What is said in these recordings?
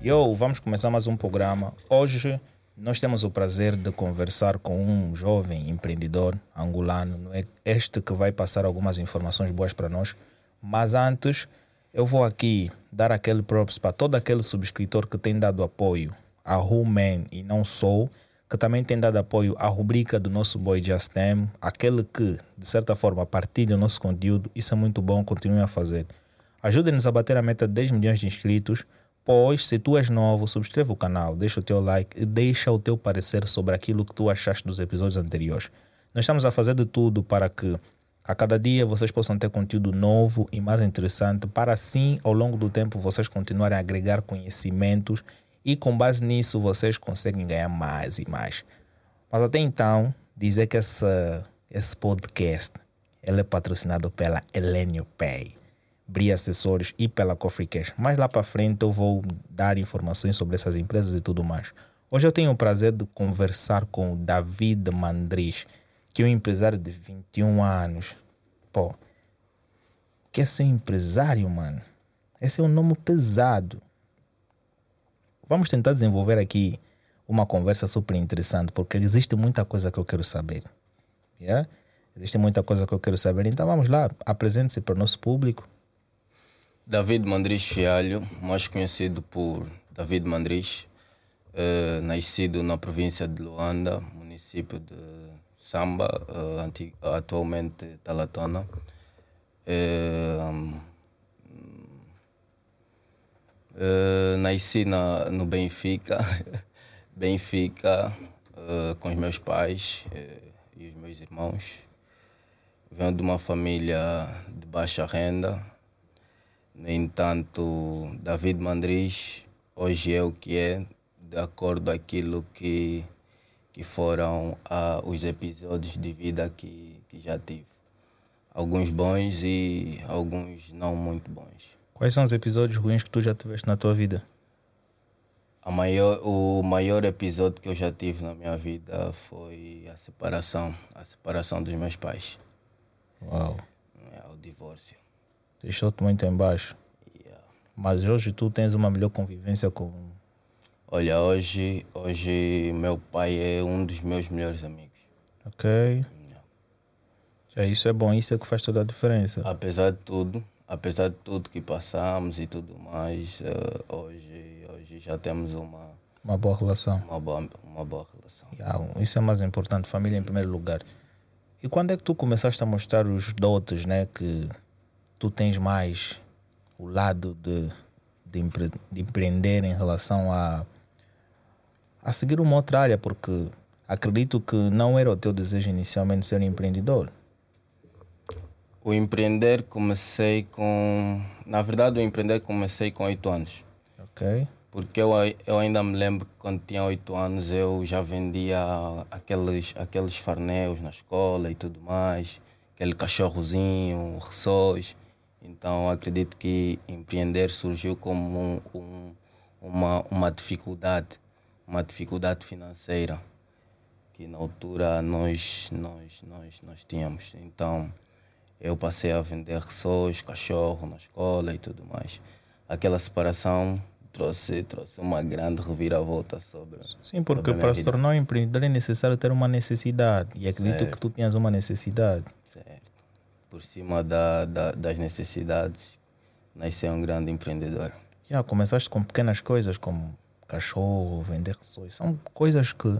Yo, vamos começar mais um programa. Hoje nós temos o prazer de conversar com um jovem empreendedor angolano, é este que vai passar algumas informações boas para nós. Mas antes, eu vou aqui dar aquele props para todo aquele subscritor que tem dado apoio a Human e não sou, que também tem dado apoio à rubrica do nosso boy Justem, aquele que, de certa forma, partilha o nosso conteúdo. Isso é muito bom, continue a fazer. Ajudem-nos a bater a meta de 10 milhões de inscritos. Pois, se tu és novo, subscreva o canal, deixa o teu like e deixa o teu parecer sobre aquilo que tu achaste dos episódios anteriores. Nós estamos a fazer de tudo para que a cada dia vocês possam ter conteúdo novo e mais interessante, para assim, ao longo do tempo, vocês continuarem a agregar conhecimentos e com base nisso vocês conseguem ganhar mais e mais. Mas até então, dizer que essa, esse podcast ele é patrocinado pela Elenio Pay. Bri Acessórios e pela Coffee Cash. Mais lá para frente eu vou dar informações sobre essas empresas e tudo mais. Hoje eu tenho o prazer de conversar com o David Mandris, que é um empresário de 21 anos. Pô, que é ser empresário, mano? Esse é um nome pesado. Vamos tentar desenvolver aqui uma conversa super interessante, porque existe muita coisa que eu quero saber. Yeah? Existe muita coisa que eu quero saber. Então vamos lá, apresente-se para o nosso público. David Mandris Fialho, mais conhecido por David Mandris, eh, nascido na província de Luanda, município de Samba, eh, atualmente Talatona. Eh, nasci na, no Benfica, Benfica, com os meus pais e os meus irmãos. Venho de uma família de baixa renda, no entanto, David Mandris hoje é o que é, de acordo aquilo que, que foram ah, os episódios de vida que, que já tive. Alguns bons e alguns não muito bons. Quais são os episódios ruins que tu já tiveste na tua vida? A maior, o maior episódio que eu já tive na minha vida foi a separação, a separação dos meus pais. Uau. É, o divórcio. Deixou-te muito embaixo. Yeah. Mas hoje tu tens uma melhor convivência com. Olha, hoje, hoje meu pai é um dos meus melhores amigos. Ok. Yeah. Já isso é bom, isso é que faz toda a diferença. Apesar de tudo, apesar de tudo que passamos e tudo mais, uh, hoje, hoje já temos uma, Uma boa relação. uma, boa, uma boa relação. Yeah, isso é mais importante, família em primeiro lugar. E quando é que tu começaste a mostrar os dotes, né? Que tu tens mais o lado de, de, empre, de empreender em relação a, a seguir uma outra área, porque acredito que não era o teu desejo inicialmente ser um empreendedor. O empreender comecei com. Na verdade, o empreender comecei com 8 anos. Ok? Porque eu, eu ainda me lembro que quando tinha 8 anos eu já vendia aqueles, aqueles farneus na escola e tudo mais, aquele cachorrozinho, ressóis. Então acredito que empreender surgiu como um, um, uma, uma dificuldade, uma dificuldade financeira que na altura nós, nós, nós, nós tínhamos. Então eu passei a vender ressóis, cachorro na escola e tudo mais. Aquela separação trouxe, trouxe uma grande reviravolta sobre. Sim, porque sobre para se tornar um empreendedor é necessário ter uma necessidade. E acredito Certo. que tu tinhas uma necessidade. Certo. Por cima da, da, das necessidades, nasceu um grande empreendedor. Já começaste com pequenas coisas como cachorro, vender ressóis. São coisas que.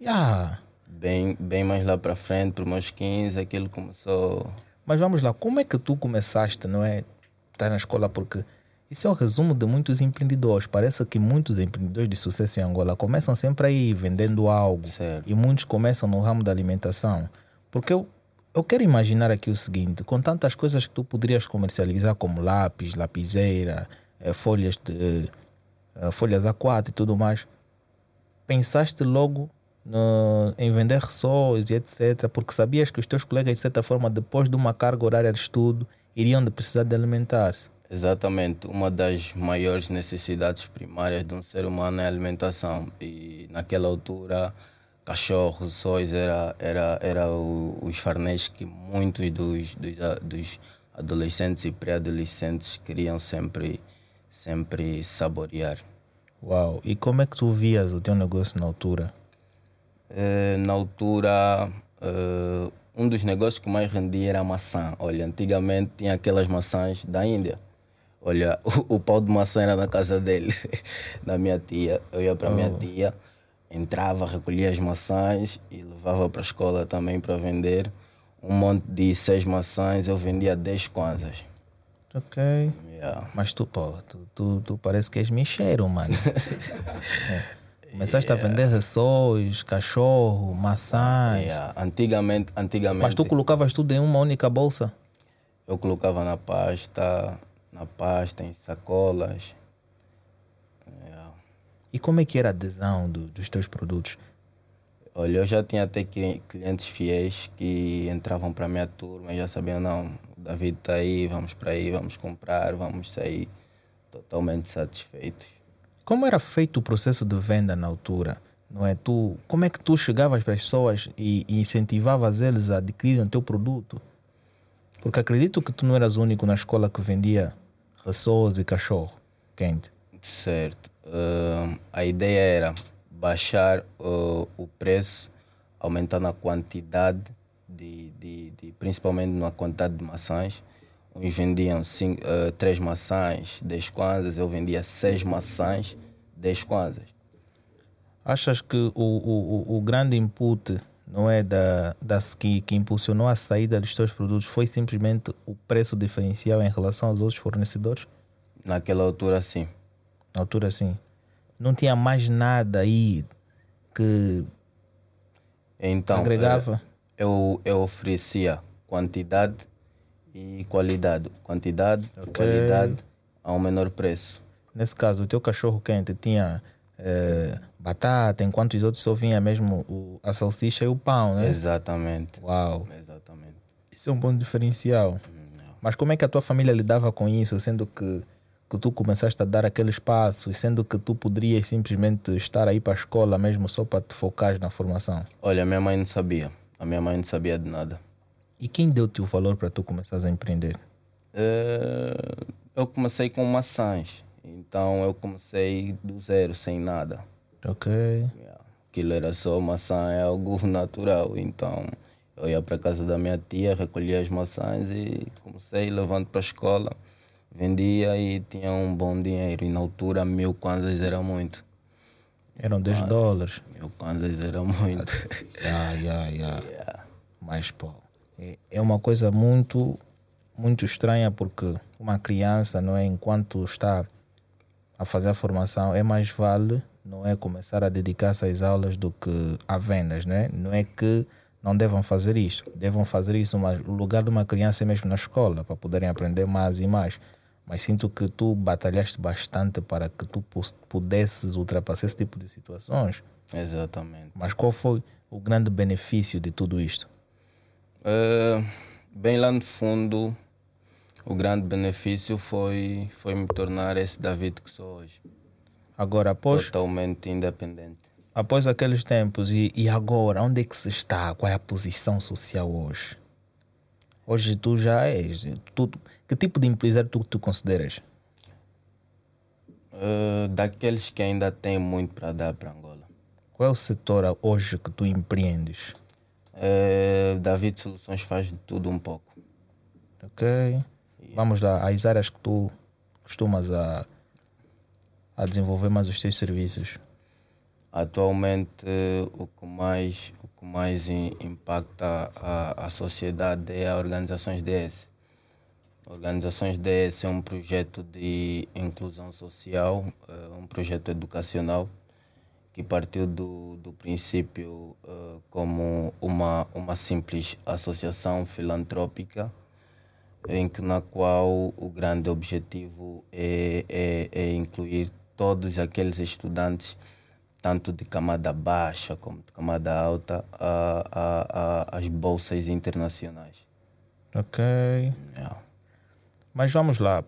Já. Bem, bem mais lá para frente, por meus 15, aquilo começou. Mas vamos lá, como é que tu começaste, não é? Estar na escola, porque isso é o resumo de muitos empreendedores. Parece que muitos empreendedores de sucesso em Angola começam sempre aí vendendo algo. Certo. E muitos começam no ramo da alimentação. Porque eu, eu quero imaginar aqui o seguinte: com tantas coisas que tu poderias comercializar, como lápis, lapiseira, eh, folhas de eh, folhas A4 e tudo mais, pensaste logo no- em vender ressóis e etc. Porque sabias que os teus colegas, de certa forma, depois de uma carga horária de estudo, iriam de precisar de alimentar-se. Exatamente. Uma das maiores necessidades primárias de um ser humano é a alimentação. E naquela altura, cachorros, sóis, era, era, era o, os farnés que muitos dos, dos, dos adolescentes e pré-adolescentes queriam sempre, sempre saborear. Uau! E como é que tu vias o teu negócio na altura? Uh, na altura, uh, um dos negócios que mais rendia era a maçã. Olha, antigamente tinha aquelas maçãs da Índia. Olha, o, o pau de maçã era na casa dele, da minha tia. Eu ia para a oh. minha tia, entrava, recolhia as maçãs e levava para a escola também para vender. Um monte de seis maçãs, eu vendia dez kwanzas. Ok. Yeah. Mas tu, pô, tu, tu, tu parece que és micheiro, mano. é. Começaste yeah. a vender ressóis, cachorro, maçãs. Yeah. Antigamente, antigamente. Mas tu colocavas tudo em uma única bolsa? Eu colocava na pasta, na pasta, em sacolas. Yeah. E como é que era a adesão do, dos teus produtos? Olha, eu já tinha até clientes fiéis que entravam para a minha turma e já sabiam, não, o David está aí, vamos para aí, vamos comprar, vamos sair totalmente satisfeitos. Como era feito o processo de venda na altura? Não é tu? Como é que tu chegavas para as pessoas e, e incentivavas eles a adquirirem o teu produto? Porque acredito que tu não eras o único na escola que vendia rações e cachorro quente. Certo. Uh, a ideia era baixar uh, o preço, aumentando a quantidade, de, de, de, principalmente na quantidade de maçãs. Uns vendiam cinco, uh, três maçãs, 10 kwanzas, eu vendia seis maçãs, 10 kwanzas. Achas que o, o, o grande input não é da, da que, que impulsionou a saída dos teus produtos foi simplesmente o preço diferencial em relação aos outros fornecedores? Naquela altura, sim. Na altura, sim não tinha mais nada aí que então, agregava? É, eu, eu oferecia quantidade e qualidade. Quantidade okay. e qualidade a um menor preço. Nesse caso, o teu cachorro quente tinha é, batata, enquanto os outros só vinha mesmo o, a salsicha e o pão, né? Exatamente. Uau. Exatamente. Isso é um bom diferencial. Hum, Mas como é que a tua família lidava com isso, sendo que que tu começaste a dar aqueles passos, sendo que tu poderias simplesmente estar aí para a escola mesmo só para te focar na formação? Olha, minha mãe não sabia. A minha mãe não sabia de nada. E quem deu-te o valor para tu começar a empreender? Uh, eu comecei com maçãs. Então eu comecei do zero, sem nada. Ok. Yeah. Aquilo era só maçã, é algo natural. Então eu ia para casa da minha tia, recolhia as maçãs e comecei levando para a escola vendia e tinha um bom dinheiro. E na altura, mil kwanzas era muito. Eram 10 ah, dólares. Mil kwanzas era muito. yeah, yeah. yeah. Mas, pô, é, é uma coisa muito, muito estranha porque uma criança, não é? Enquanto está a fazer a formação, é mais vale, não é? Começar a dedicar-se às aulas do que a vendas, né? Não é que não devam fazer isso. Devam fazer isso, mas o lugar de uma criança é mesmo na escola, para poderem aprender mais e mais mas sinto que tu batalhaste bastante para que tu pudesses ultrapassar esse tipo de situações. Exatamente. Mas qual foi o grande benefício de tudo isto? Uh, bem lá no fundo, o grande benefício foi, foi me tornar esse David que sou hoje. Agora, após. Totalmente independente. Após aqueles tempos, e, e agora, onde é que se está? Qual é a posição social hoje? Hoje tu já és. Tu, que tipo de empresário tu, tu consideras? Uh, daqueles que ainda têm muito para dar para Angola. Qual é o setor hoje que tu empreendes? Uh, David Soluções faz de tudo um pouco. Ok. Yeah. Vamos lá, as áreas que tu costumas a, a desenvolver mais os teus serviços. Atualmente, o que mais, o que mais impacta a, a sociedade é as organizações DS. Organizações DS é um projeto de inclusão social, é um projeto educacional que partiu do, do princípio uh, como uma, uma simples associação filantrópica em que, na qual o grande objetivo é, é, é incluir todos aqueles estudantes, tanto de camada baixa como de camada alta, a, a, a, as bolsas internacionais. Ok. Yeah. Mas vamos lá.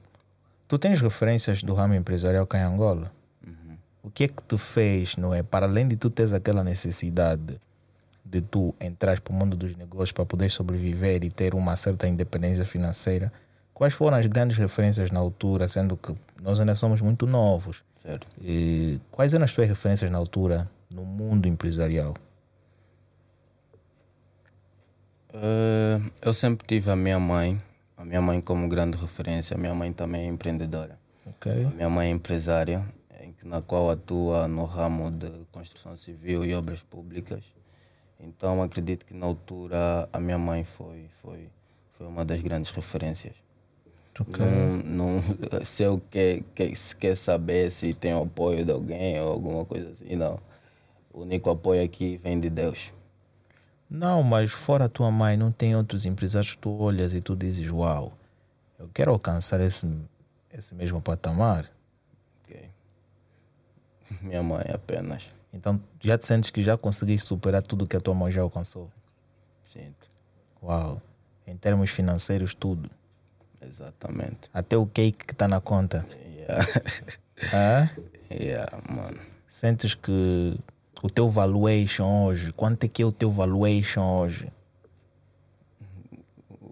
Tu tens referências do ramo empresarial cá em Angola? O que é que tu fez, não é? Para além de tu teres aquela necessidade de tu entrar para o mundo dos negócios para poder sobreviver e ter uma certa independência financeira, quais foram as grandes referências na altura, sendo que nós ainda somos muito novos? Certo. E quais eram as tuas referências na altura no mundo empresarial? Uh, eu sempre tive a minha mãe, a minha mãe como grande referência. A minha mãe também é empreendedora. Ok. A minha mãe é empresária, na qual atua no ramo de construção civil e obras públicas. Então acredito que na altura a minha mãe foi, foi, foi uma das grandes referências. Ok. Não, não, se eu quer, quer, se quer saber se tem o apoio de alguém ou alguma coisa assim, não. O único apoio aqui vem de Deus. Não, mas fora a tua mãe, não tem outros empresários que tu olhas e tu dizes, uau, eu quero alcançar esse, esse mesmo patamar. ok? Minha mãe apenas. Então já te sentes que já conseguiste superar tudo que a tua mãe já alcançou. Sinto. Uau. Em termos financeiros, tudo. Exatamente. Até o cake que está na conta. Yeah. Hã? yeah, mano. Sentes que o teu valuation hoje, quanto é que é o teu valuation hoje?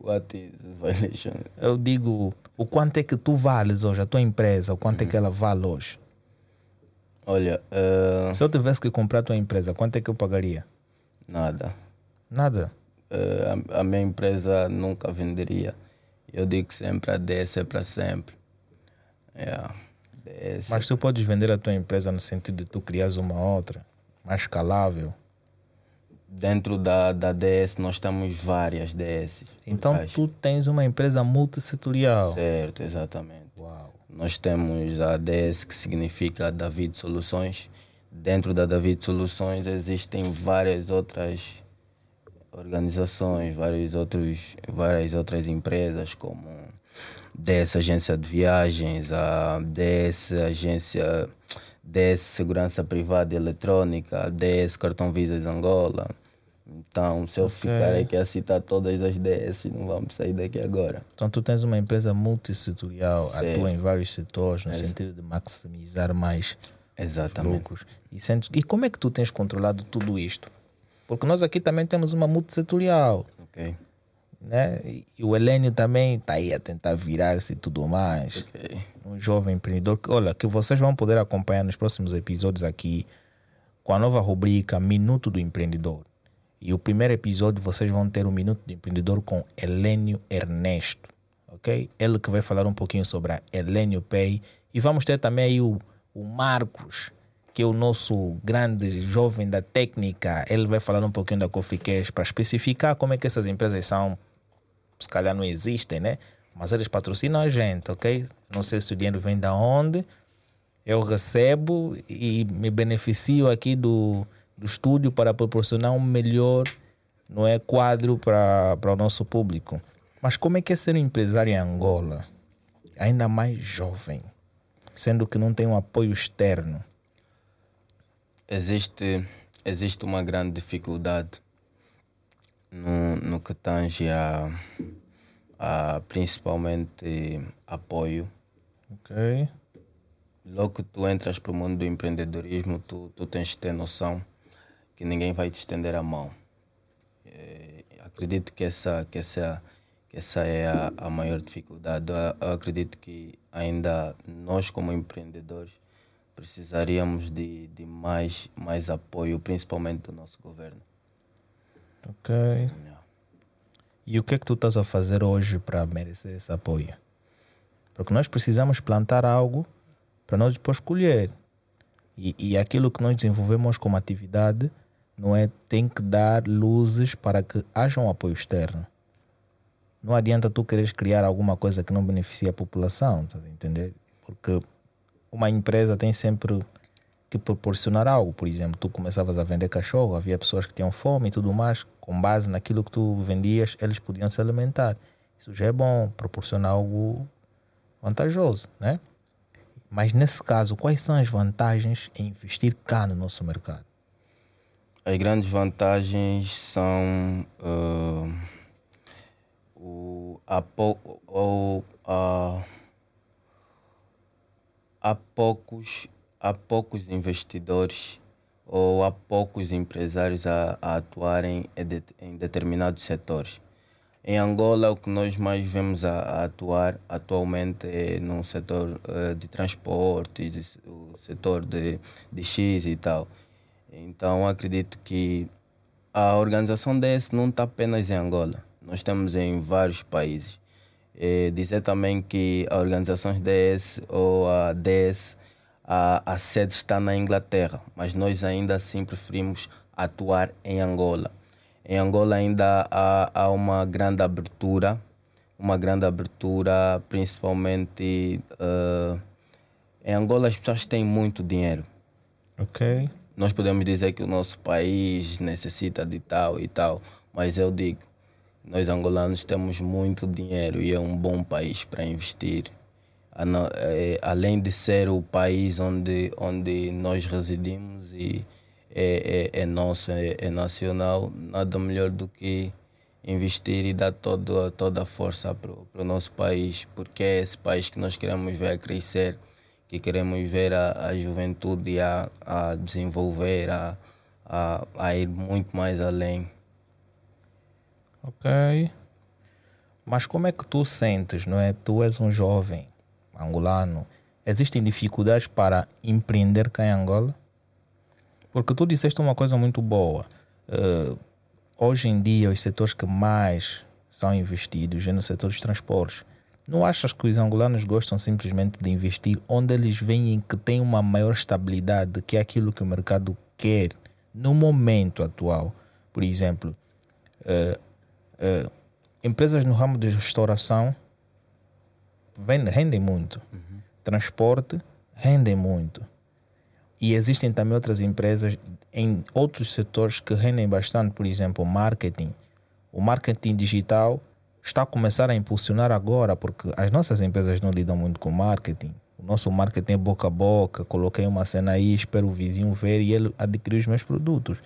What is violation? Eu digo, o quanto é que tu vales hoje, a tua empresa, o quanto é que ela vale hoje? Olha, eh, Se eu tivesse que comprar a tua empresa, quanto é que eu pagaria? nada. Nada. Eh, a, a minha empresa nunca venderia. Eu digo sempre a DS é para sempre. Yeah. DS. Mas tu podes vender a tua empresa no sentido de tu criares uma outra, mais escalável. Dentro da, da DS nós temos várias DS. Então tu tens uma empresa multissetorial. Certo, exatamente. Uau. Nós temos a ADS que significa David Soluções. Dentro da David Soluções existem várias outras organizações, vários outros, várias outras empresas como DS Agência de Viagens, a DS Agência DS Segurança Privada e Eletrônica, a DS Cartão Visas Angola. Então, se eu Ok. ficar aqui a citar todas as DS, não vamos sair daqui agora. Então tu tens uma empresa multissetorial, atua em vários setores no sentido de maximizar mais Exatamente. lucros. E, sentes, e como é que tu tens controlado tudo isto? Porque nós aqui também temos uma multissetorial, Ok. né? E, o Helênio também está aí a tentar virar-se e tudo mais. Ok. um jovem empreendedor que, olha, que vocês vão poder acompanhar nos próximos episódios aqui com a nova rubrica Minuto do Empreendedor. E o primeiro episódio vocês vão ter o Minuto do Empreendedor com Helênio Ernesto, ok? Ele que vai falar um pouquinho sobre a Helênio Pay. E vamos ter também aí o, o Marcos, que é o nosso grande jovem da técnica. Ele vai falar um pouquinho da Coffee Cash para especificar como é que essas empresas são se calhar não existem, né? Mas eles patrocinam a gente, ok? Não sei se o dinheiro vem da onde, eu recebo e me beneficio aqui do, do estúdio para proporcionar um melhor não é, quadro para, para o nosso público. Mas como é que é ser um empresário em Angola? Ainda mais jovem, sendo que não tem um apoio externo. Existe, existe uma grande dificuldade no, no que tange a, a principalmente apoio. Ok? Logo que tu entras para o mundo do empreendedorismo, tu, tu tens de ter noção que ninguém vai te estender a mão. Eh, acredito que essa, que essa, que essa é a, a maior dificuldade. Eu, eu acredito que ainda nós, como empreendedores, precisaríamos de, de mais, mais apoio, principalmente do nosso governo. Ok. Yeah. E o que é que tu estás a fazer hoje para merecer esse apoio? Porque nós precisamos plantar algo para nós depois colher. E, e aquilo que nós desenvolvemos como atividade não é tem que dar luzes para que haja um apoio externo. Não adianta tu quereres criar alguma coisa que não beneficie a população, a entender? Porque uma empresa tem sempre que proporcionar algo. Por exemplo, tu começavas a vender cachorro, havia pessoas que tinham fome e tudo mais, com base naquilo que tu vendias, eles podiam se alimentar. Isso já é bom, proporciona algo vantajoso, né? Mas nesse caso, quais são as vantagens em investir cá no nosso mercado? As grandes vantagens são uh, o, há, pou, ou, há, há poucos há poucos investidores ou há poucos empresários a, a atuarem em determinados setores. Em Angola, o que nós mais vemos a, a atuar atualmente é no setor uh, de transportes, o setor de, de X e tal. Então, acredito que a organização DS não está apenas em Angola, nós estamos em vários países. É dizer também que a organização DS ou a DS, a, a sede está na Inglaterra, mas nós ainda assim preferimos atuar em Angola. Em Angola ainda há, há uma grande abertura, uma grande abertura, principalmente uh, em Angola as pessoas têm muito dinheiro. Ok. Nós podemos dizer que o nosso país necessita de tal e tal, mas eu digo, nós angolanos temos muito dinheiro e é um bom país para investir. É, além de ser o país onde, onde nós residimos e é, é, é nosso, é, é, nacional, nada melhor do que investir e dar todo, toda a força para o nosso país, porque é esse país que nós queremos ver crescer, que queremos ver a, a juventude a, a desenvolver, a, a, a ir muito mais além. Ok. Mas como é que tu sentes, não é? Tu és um jovem angolano. Existem dificuldades para empreender cá em Angola? Porque tu disseste uma coisa muito boa. Uh, hoje em dia, os setores que mais são investidos é no setor dos transportes. Não achas que os angolanos gostam simplesmente de investir onde eles veem que tem uma maior estabilidade, que é aquilo que o mercado quer no momento atual? Por exemplo, uh, uh, empresas no ramo de restauração rendem muito. Uhum. Transporte rendem muito. E existem também outras empresas em outros setores que rendem bastante, por exemplo, marketing. O marketing digital está a começar a impulsionar agora, porque as nossas empresas não lidam muito com marketing. O nosso marketing é boca a boca. Coloquei uma cena aí, espero o vizinho ver e ele adquirir os meus produtos.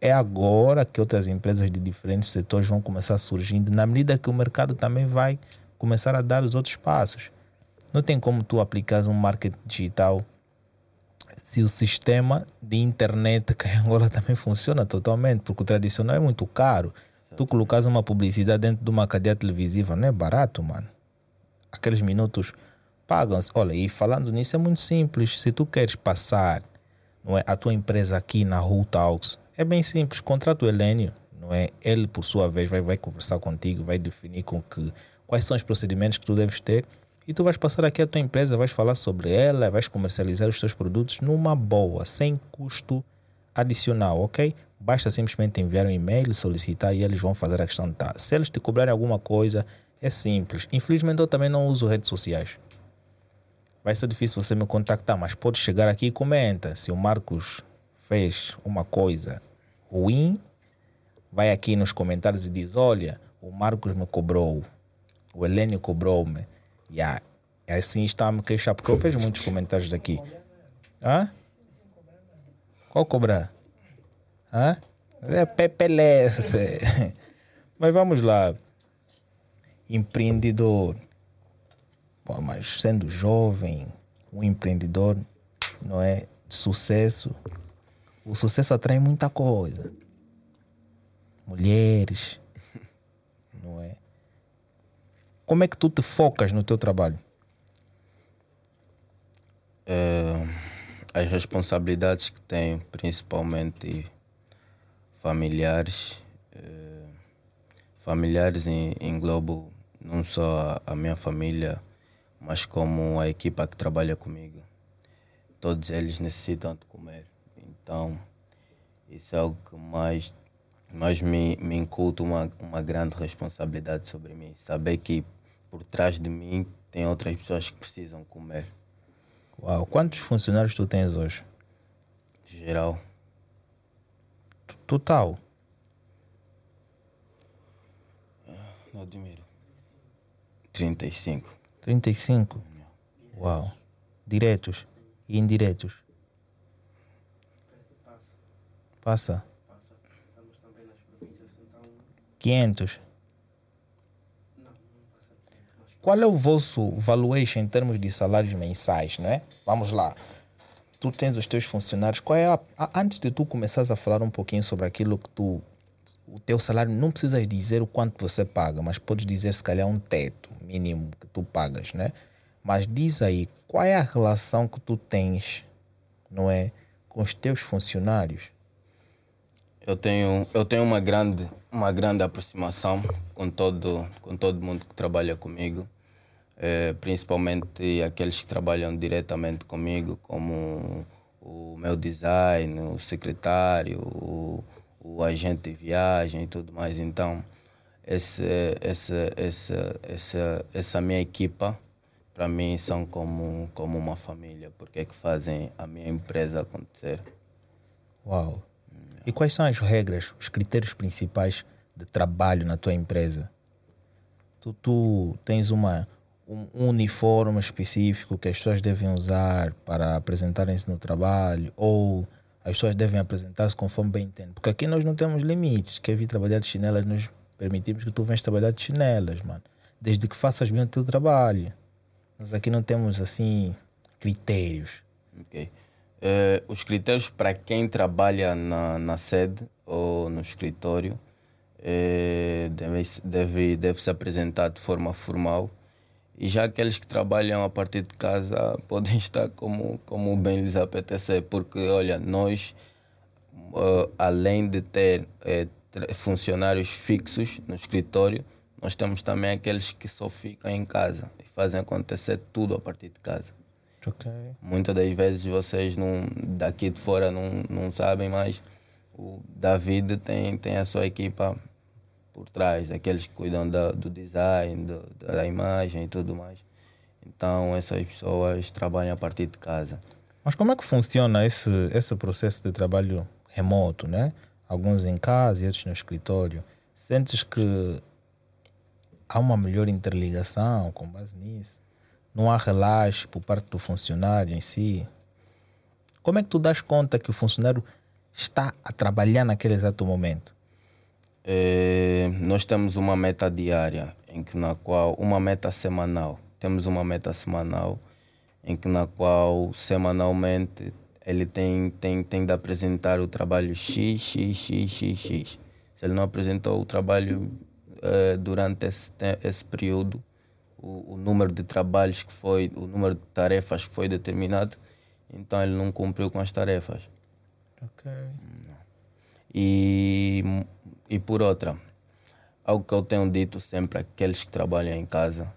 É agora que outras empresas de diferentes setores vão começar surgindo, na medida que o mercado também vai começar a dar os outros passos. Não tem como tu aplicar um marketing digital se o sistema de internet que em Angola também funciona totalmente, porque o tradicional é muito caro. Tu colocas uma publicidade dentro de uma cadeia televisiva, não é barato, mano. Aqueles minutos pagam-se. Olha, e falando nisso é muito simples. Se tu queres passar não é, a tua empresa aqui na Who Talks, é bem simples. Contrata o Helênio, não é? Ele, por sua vez, vai, vai conversar contigo, vai definir com que, quais são os procedimentos que tu deves ter e tu vais passar aqui a tua empresa, vais falar sobre ela, vais comercializar os teus produtos numa boa, sem custo adicional, ok? Basta simplesmente enviar um e-mail, solicitar e eles vão fazer a questão de tá. Se eles te cobrarem alguma coisa, é simples. Infelizmente eu também não uso redes sociais. Vai ser difícil você me contactar, mas pode chegar aqui e comenta. Se o Marcos fez uma coisa ruim, vai aqui nos comentários e diz: Olha, o Marcos me cobrou, o Helênio cobrou-me. Yeah. E assim está a me queixar, porque eu vejo muitos comentários daqui. Hã? Qual cobrar? Hã? É pepelece. Mas vamos lá. Empreendedor. Pô, mas sendo jovem, um empreendedor, não é? De sucesso. O sucesso atrai muita coisa. Mulheres, não é? Como é que tu te focas no teu trabalho? É, as responsabilidades que tenho, principalmente familiares. É, familiares englobo não só a, a minha família, mas como a equipa que trabalha comigo. Todos eles necessitam de comer. Então, isso é algo que mais, mais me, me inculta uma, uma grande responsabilidade sobre mim. Saber que por trás de mim tem outras pessoas que precisam comer. Uau, quantos funcionários tu tens hoje? Geral. Total? Não admiro. 35. 35? Uau. Diretos e indiretos? Passa. 500? Qual é o vosso valuation em termos de salários mensais, né? Vamos lá. Tu tens os teus funcionários, qual é a, a, antes de tu começares a falar um pouquinho sobre aquilo que tu o teu salário não precisas dizer o quanto você paga, mas podes dizer se calhar um teto mínimo que tu pagas, né? Mas diz aí, qual é a relação que tu tens, não é, com os teus funcionários? Eu tenho, eu tenho uma grande, uma grande aproximação com todo, com todo mundo que trabalha comigo, eh, principalmente aqueles que trabalham diretamente comigo, como o meu design, o secretário, o, o agente de viagem e tudo mais. Então, esse, esse, esse, essa, essa minha equipa, para mim, são como, como uma família, porque é que fazem a minha empresa acontecer. Uau! E quais são as regras, os critérios principais de trabalho na tua empresa? Tu, tu tens uma, um, uniforme específico que as pessoas devem usar para apresentarem-se no trabalho ou as pessoas devem apresentar-se conforme bem entendem. Porque aqui nós não temos limites. Quer vir trabalhar de chinelas, nós permitimos que tu venhas trabalhar de chinelas, mano. Desde que faças bem o teu trabalho. Nós aqui não temos, assim, critérios. Ok. Uh, os critérios para quem trabalha na, na sede ou no escritório uh, deve, deve, deve se apresentar de forma formal e já aqueles que trabalham a partir de casa podem estar como, como bem lhes apetecer, porque, olha, nós, uh, além de ter uh, funcionários fixos no escritório, nós temos também aqueles que só ficam em casa e fazem acontecer tudo a partir de casa. Okay. Muitas das vezes vocês não, daqui de fora não, não sabem, mas o David tem, tem a sua equipa por trás, aqueles que cuidam da, do design, do, da imagem e tudo mais. Então, essas pessoas trabalham a partir de casa. Mas como é que funciona esse, esse processo de trabalho remoto, né? Alguns em casa e outros no escritório. Sentes que há uma melhor interligação com base nisso? Não há relaxe por parte do funcionário em si? Como é que tu das conta que o funcionário está a trabalhar naquele exato momento? É, nós temos uma meta diária, em que na qual uma meta semanal. Temos uma meta semanal, em que na qual semanalmente ele tem, tem, tem de apresentar o trabalho X, X, X, X, X. Se ele não apresentou o trabalho é, durante esse, esse período, o, o, número de trabalhos que foi, o número de tarefas que foi determinado, então ele não cumpriu com as tarefas. Ok. E e por outra, algo que eu tenho dito sempre àqueles que trabalham em casa,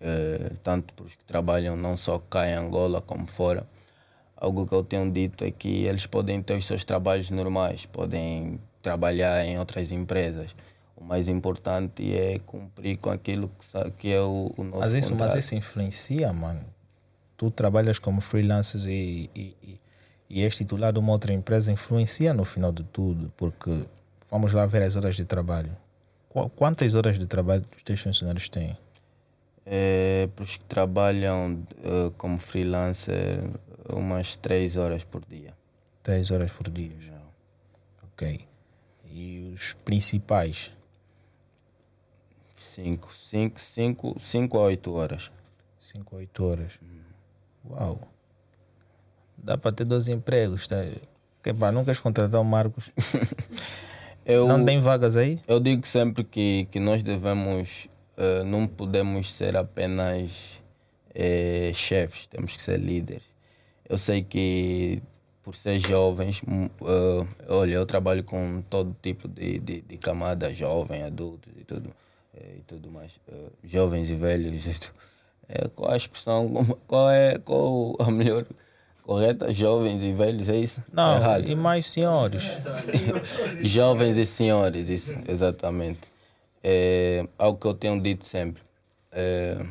eh, tanto para os que trabalham não só cá em Angola como fora, algo que eu tenho dito é que eles podem ter os seus trabalhos normais, podem trabalhar em outras empresas. O mais importante é cumprir com aquilo que, que é o, o nosso mas isso, contrato. Mas isso influencia, mano. Tu trabalhas como freelancer e, e, e, e és titular de uma outra empresa, influencia no final de tudo, porque Vamos lá ver as horas de trabalho. Quantas horas de trabalho os teus funcionários têm? É, para os que trabalham uh, como freelancer, umas 3 horas por dia. 3 horas por dia? Já. Ok. E os principais? 5 cinco, cinco, cinco a 8 horas. 5 a 8 horas. Hum. Uau! Dá para ter dois empregos, tá? Que pá, nunca contratar o Marcos. Eu, não tem vagas aí? Eu digo sempre que, que nós devemos, uh, não podemos ser apenas uh, chefes, temos que ser líderes. Eu sei que por ser jovens, uh, olha, eu trabalho com todo tipo de, de, de camada, jovem, adultos e tudo, e tudo mais, jovens e velhos. É, qual a expressão, qual é qual a melhor correta? Jovens e velhos, é isso? Não, Errado. e mais senhores. Jovens e senhores, isso, exatamente. É algo que eu tenho dito sempre. É,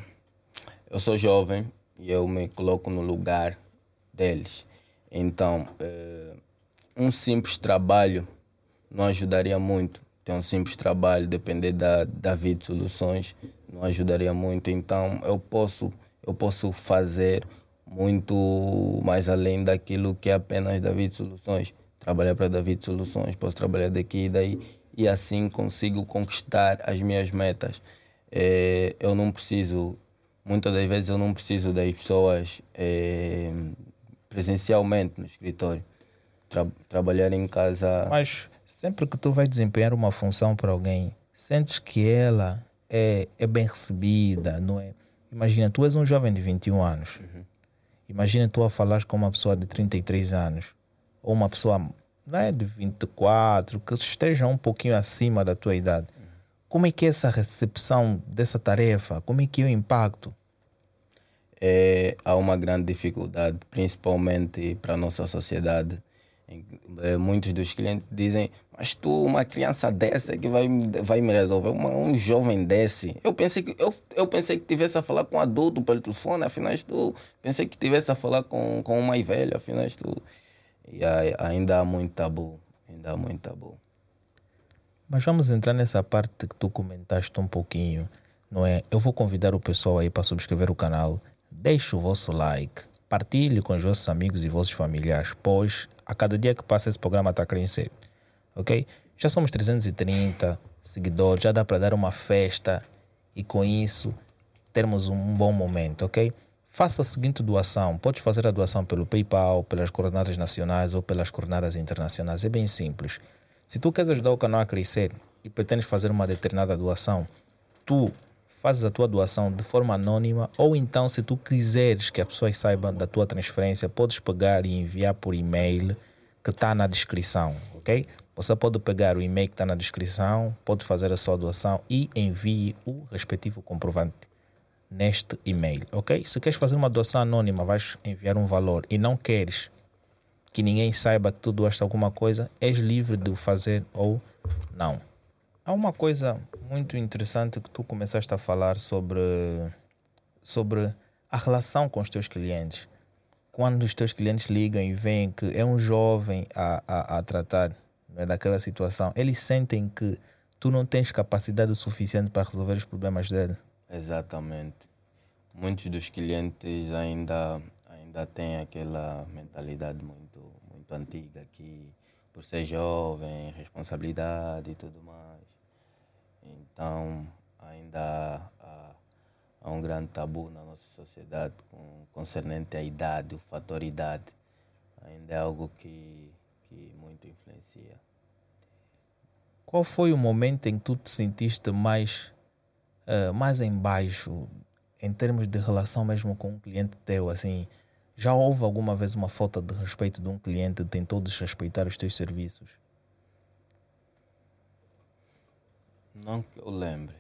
eu sou jovem e eu me coloco no lugar deles. Então, é, um simples trabalho não ajudaria muito. Ter um simples trabalho, depender da, da vida soluções, não ajudaria muito. Então, eu posso, eu posso fazer muito mais além daquilo que é apenas David Soluções. Trabalhar para David Soluções, posso trabalhar daqui e daí e assim consigo conquistar as minhas metas. É, eu não preciso, muitas das vezes eu não preciso das pessoas é, presencialmente no escritório. Tra trabalhar em casa. Mas sempre que tu vais desempenhar uma função para alguém, sentes que ela é, é bem recebida, não é? Imagina, tu és um jovem de 21 anos. Uhum. Imagina tu a falar com uma pessoa de 33 anos. Ou uma pessoa não é, de 24, que esteja um pouquinho acima da tua idade. Como é que é essa recepção dessa tarefa? Como é que é o impacto? É, há uma grande dificuldade, principalmente para a nossa sociedade. Eh, muitos dos clientes dizem mas tu, uma criança dessa que vai, vai me resolver, uma, um jovem desse. Eu pensei que eu, eu pensei que tivesse a falar com um adulto pelo telefone, afinal tu pensei que tivesse a falar com, com um mais velho, afinal tu. E ainda há muito tabu, ainda há muito tabu. Mas vamos entrar nessa parte que tu comentaste um pouquinho, não é? Eu vou convidar o pessoal aí para subscrever o canal, deixe o vosso like, partilhe com os vossos amigos e vossos familiares, pois a cada dia que passa esse programa está a crescer ok? Já somos 330 seguidores, já dá para dar uma festa e com isso termos um bom momento, ok? Faça a seguinte doação. Pode fazer a doação pelo PayPal, pelas coordenadas nacionais ou pelas coordenadas internacionais. É bem simples. Se tu queres ajudar o canal a crescer e pretendes fazer uma determinada doação, tu fazes a tua doação de forma anônima ou então se tu quiseres que as pessoas saibam da tua transferência, podes pegar e enviar por e-mail que está na descrição, ok? Você pode pegar o e-mail que está na descrição, pode fazer a sua doação e envie o respectivo comprovante neste e-mail, ok? Se queres fazer uma doação anônima, vais enviar um valor e não queres que ninguém saiba que tu doaste alguma coisa, és livre de o fazer ou não. Há uma coisa muito interessante que tu começaste a falar sobre, sobre a relação com os teus clientes. Quando os teus clientes ligam e veem que é um jovem a, a, a tratar, né, daquela situação, eles sentem que tu não tens capacidade suficiente para resolver os problemas dele. Exatamente. Muitos dos clientes ainda ainda têm aquela mentalidade muito muito antiga que por ser jovem, responsabilidade e tudo mais. Então, ainda há, há um grande tabu na nossa sociedade com, concernente à idade, o fator idade. Ainda é algo que muito influencia. Qual foi o momento em que tu te sentiste mais, uh, mais em baixo, em termos de relação mesmo com um cliente teu? Assim, já houve alguma vez uma falta de respeito de um cliente que tentou desrespeitar os teus serviços? Não que eu lembre.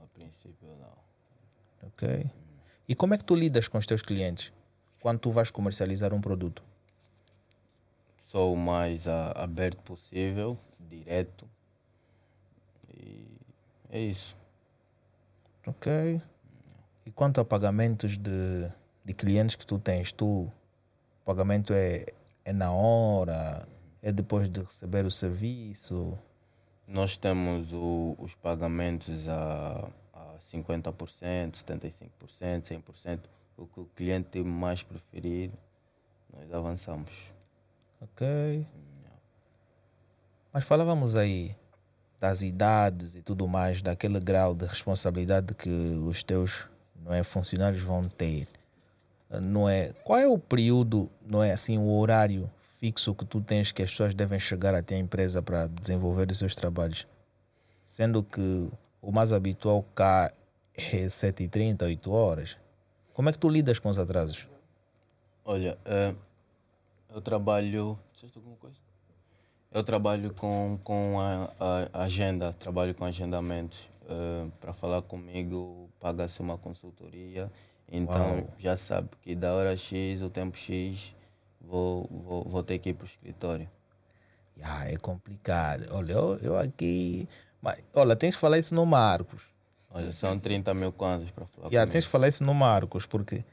A princípio, não. Ok. E como é que tu lidas com os teus clientes quando tu vais comercializar um produto? Sou o mais a, aberto possível, direto. E é isso. Ok. E quanto a pagamentos de, de clientes que tu tens, tu, o pagamento é, é na hora, é depois de receber o serviço? Nós temos o, os pagamentos a, a 50%, 75%, 100%. O que o cliente mais preferir, nós avançamos. Ok. Mas falávamos aí das idades e tudo mais, daquele grau de responsabilidade que os teus não é, funcionários vão ter. Não é, qual é o período, não é assim, o horário fixo que tu tens que as pessoas devem chegar até a empresa para desenvolver os seus trabalhos? Sendo que o mais habitual cá é 7h30, 8 horas. Como é que tu lidas com os atrasos? Olha, uh eu trabalho. alguma coisa? Eu trabalho com, com a, a agenda, trabalho com agendamentos. Uh, Para falar comigo, paga-se uma consultoria. Então Uau. já sabe que da hora X, o tempo X, vou, vou, vou ter que ir para o escritório. Ah, é complicado. Olha, eu, eu aqui. Mas, olha, tens que falar isso no Marcos. Olha, são 30 mil kwanzas para falar. Yeah, tens que falar isso no Marcos, porque.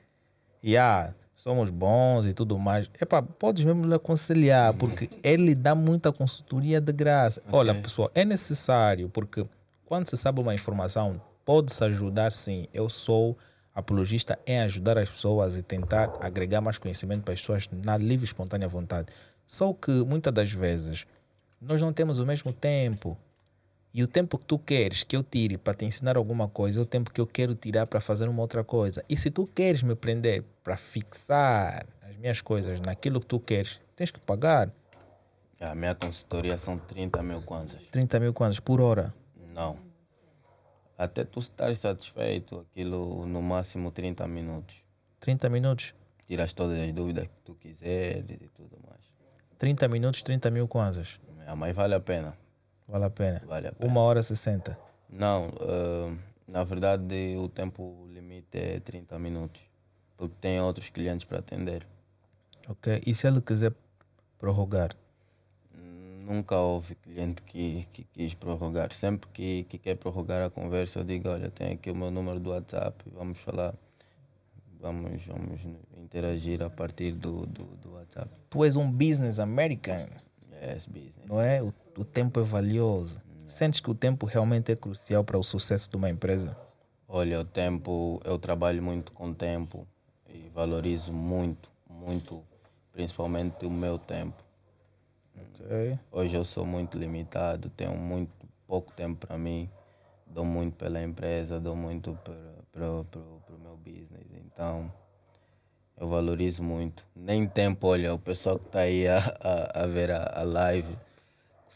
Yeah, somos bons e tudo mais. Epá, podes mesmo lhe aconselhar, porque ele dá muita consultoria de graça. Okay. Olha, pessoal, é necessário, porque quando se sabe uma informação, pode-se ajudar sim. Eu sou apologista em ajudar as pessoas e tentar agregar mais conhecimento para as pessoas na livre e espontânea vontade. Só que muitas das vezes nós não temos o mesmo tempo. E o tempo que tu queres que eu tire para te ensinar alguma coisa é o tempo que eu quero tirar para fazer uma outra coisa. E se tu queres me prender para fixar as minhas coisas naquilo que tu queres, tens que pagar. A minha consultoria são 30 mil kwanzas. 30 mil kwanzas por hora. Não. Até tu estar satisfeito, aquilo no máximo 30 minutos. 30 minutos? Tiras todas as dúvidas que tu quiseres e tudo mais. 30 minutos, 30 mil kwanzas. É, mas vale a pena. Vale a pena. Vale a pena. Uma hora 60. Não, uh, na verdade o tempo limite é 30 minutos. Porque tem outros clientes para atender. Ok. E se ele quiser prorrogar? Nunca houve cliente que, que quis prorrogar. Sempre que, que quer prorrogar a conversa, eu digo: Olha, tem aqui o meu número do WhatsApp, vamos falar. Vamos, vamos interagir a partir do, do, do WhatsApp. Tu és um business American. Yes, business. Não é? O, o tempo é valioso. Sentes que o tempo realmente é crucial para o sucesso de uma empresa? Olha, o tempo, eu trabalho muito com tempo e valorizo muito, muito, principalmente o meu tempo. Okay. Hoje eu sou muito limitado, tenho muito pouco tempo para mim, dou muito pela empresa, dou muito para o meu business. Então, eu valorizo muito. Nem tempo, olha, o pessoal que está aí a, a, a ver a, a live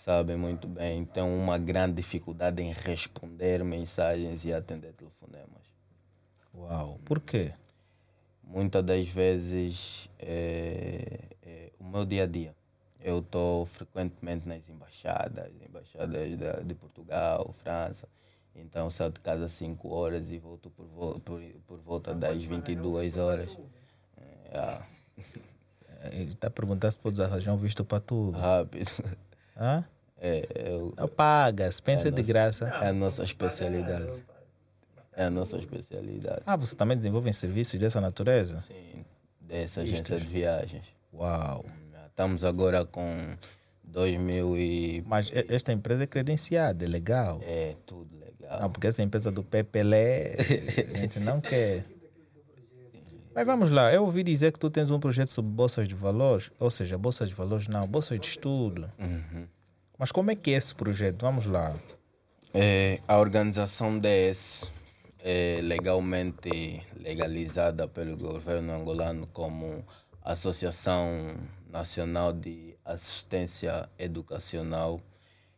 sabe muito bem, tem uma grande dificuldade em responder mensagens e atender telefonemas. Uau, por quê? Muitas das vezes é, é o meu dia a dia. Eu estou frequentemente nas embaixadas, embaixadas de, de Portugal, França. Então saio de casa às 5 horas e volto por, por, por volta das 22 horas. É, Ele está perguntando se podes arranjar um visto para tudo. Rápido. Hã? É, eu, Não pagas, pensa é de nossa, graça. É a nossa especialidade. É a nossa especialidade. Ah, você também desenvolve serviços dessa natureza? Sim, dessa agência de viagens. Uau. Estamos agora com 2 mil e... Mas esta empresa é credenciada, é legal? É, tudo legal. Não, porque essa empresa do Pepelé, a gente não quer. Mas vamos lá, eu ouvi dizer que tu tens um projeto sobre bolsas de valores, ou seja, bolsas de valores não, bolsas de estudo. Uhum. Mas como é que é esse projeto? Vamos lá. É, a organização DS é legalmente legalizada pelo governo angolano como Associação Nacional de Assistência Educacional.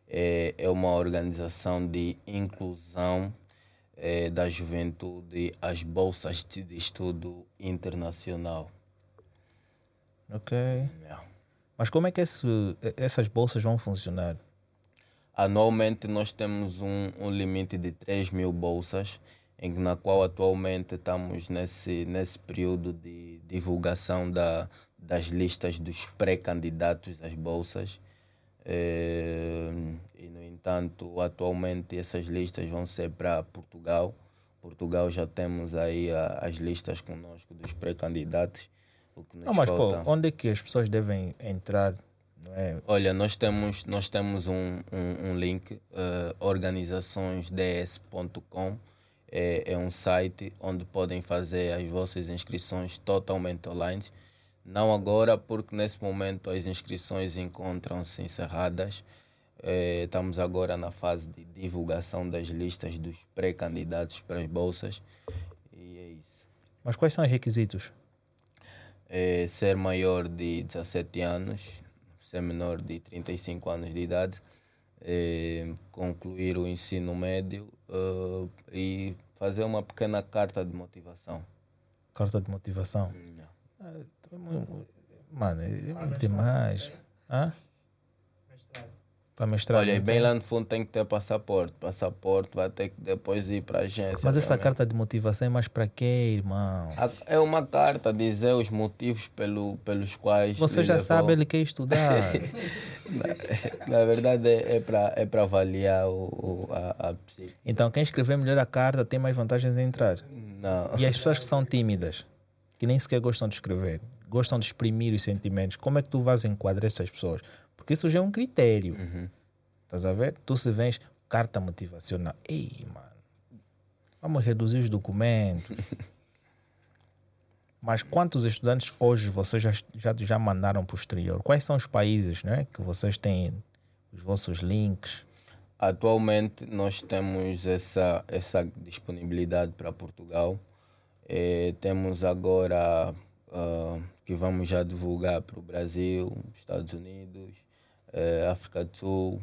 É, é uma organização de inclusão é, da juventude às bolsas de estudo internacional. Ok. Yeah. Mas como é que esse, essas bolsas vão funcionar? Anualmente nós temos um, um limite de 3 mil bolsas, em, na qual atualmente estamos nesse, nesse período de divulgação da, das listas dos pré-candidatos às bolsas. É, e, no entanto, atualmente essas listas vão ser para Portugal. Portugal já temos aí a, as listas conosco dos pré-candidatos. O que nos Não, mas falta... pô, onde é que as pessoas devem entrar? É? Olha, nós temos, nós temos um, um, um link, uh, organizaçõesds.com. É, é um site onde podem fazer as vossas inscrições totalmente online. Não agora, porque nesse momento as inscrições encontram-se encerradas. É, estamos agora na fase de divulgação das listas dos pré-candidatos para as bolsas. E é isso. Mas quais são os requisitos? É ser maior de 17 anos, ser menor de 35 anos de idade, é, concluir o ensino médio uh, e fazer uma pequena carta de motivação. Carta de motivação? Yeah. Ah, mano, é muito demais. Hã? Para mestrar. Olha, e bem lá no fundo tem que ter passaporte. Passaporte vai ter que depois ir para a agência. Mas essa carta de motivação é mais para quê, irmão? É uma carta dizer os motivos pelo, pelos quais. Você já levou. sabe, ele quer estudar. Na verdade, é, é para é avaliar o, o- a, a psique. então, quem escrever melhor a carta tem mais vantagens em entrar. Não. E as pessoas que são tímidas, que nem sequer gostam de escrever, gostam de exprimir os sentimentos, como é que tu vais enquadrar essas pessoas? Porque isso já é um critério. Uhum. Estás a ver? Tu se vens carta motivacional. Ei, mano. Vamos reduzir os documentos. Mas quantos estudantes hoje vocês já, já, já mandaram para o exterior? Quais são os países né, que vocês têm os vossos links? Atualmente nós temos essa, essa disponibilidade para Portugal. Eh, temos agora uh, que vamos já divulgar para o Brasil, Estados Unidos, eh, África do Sul,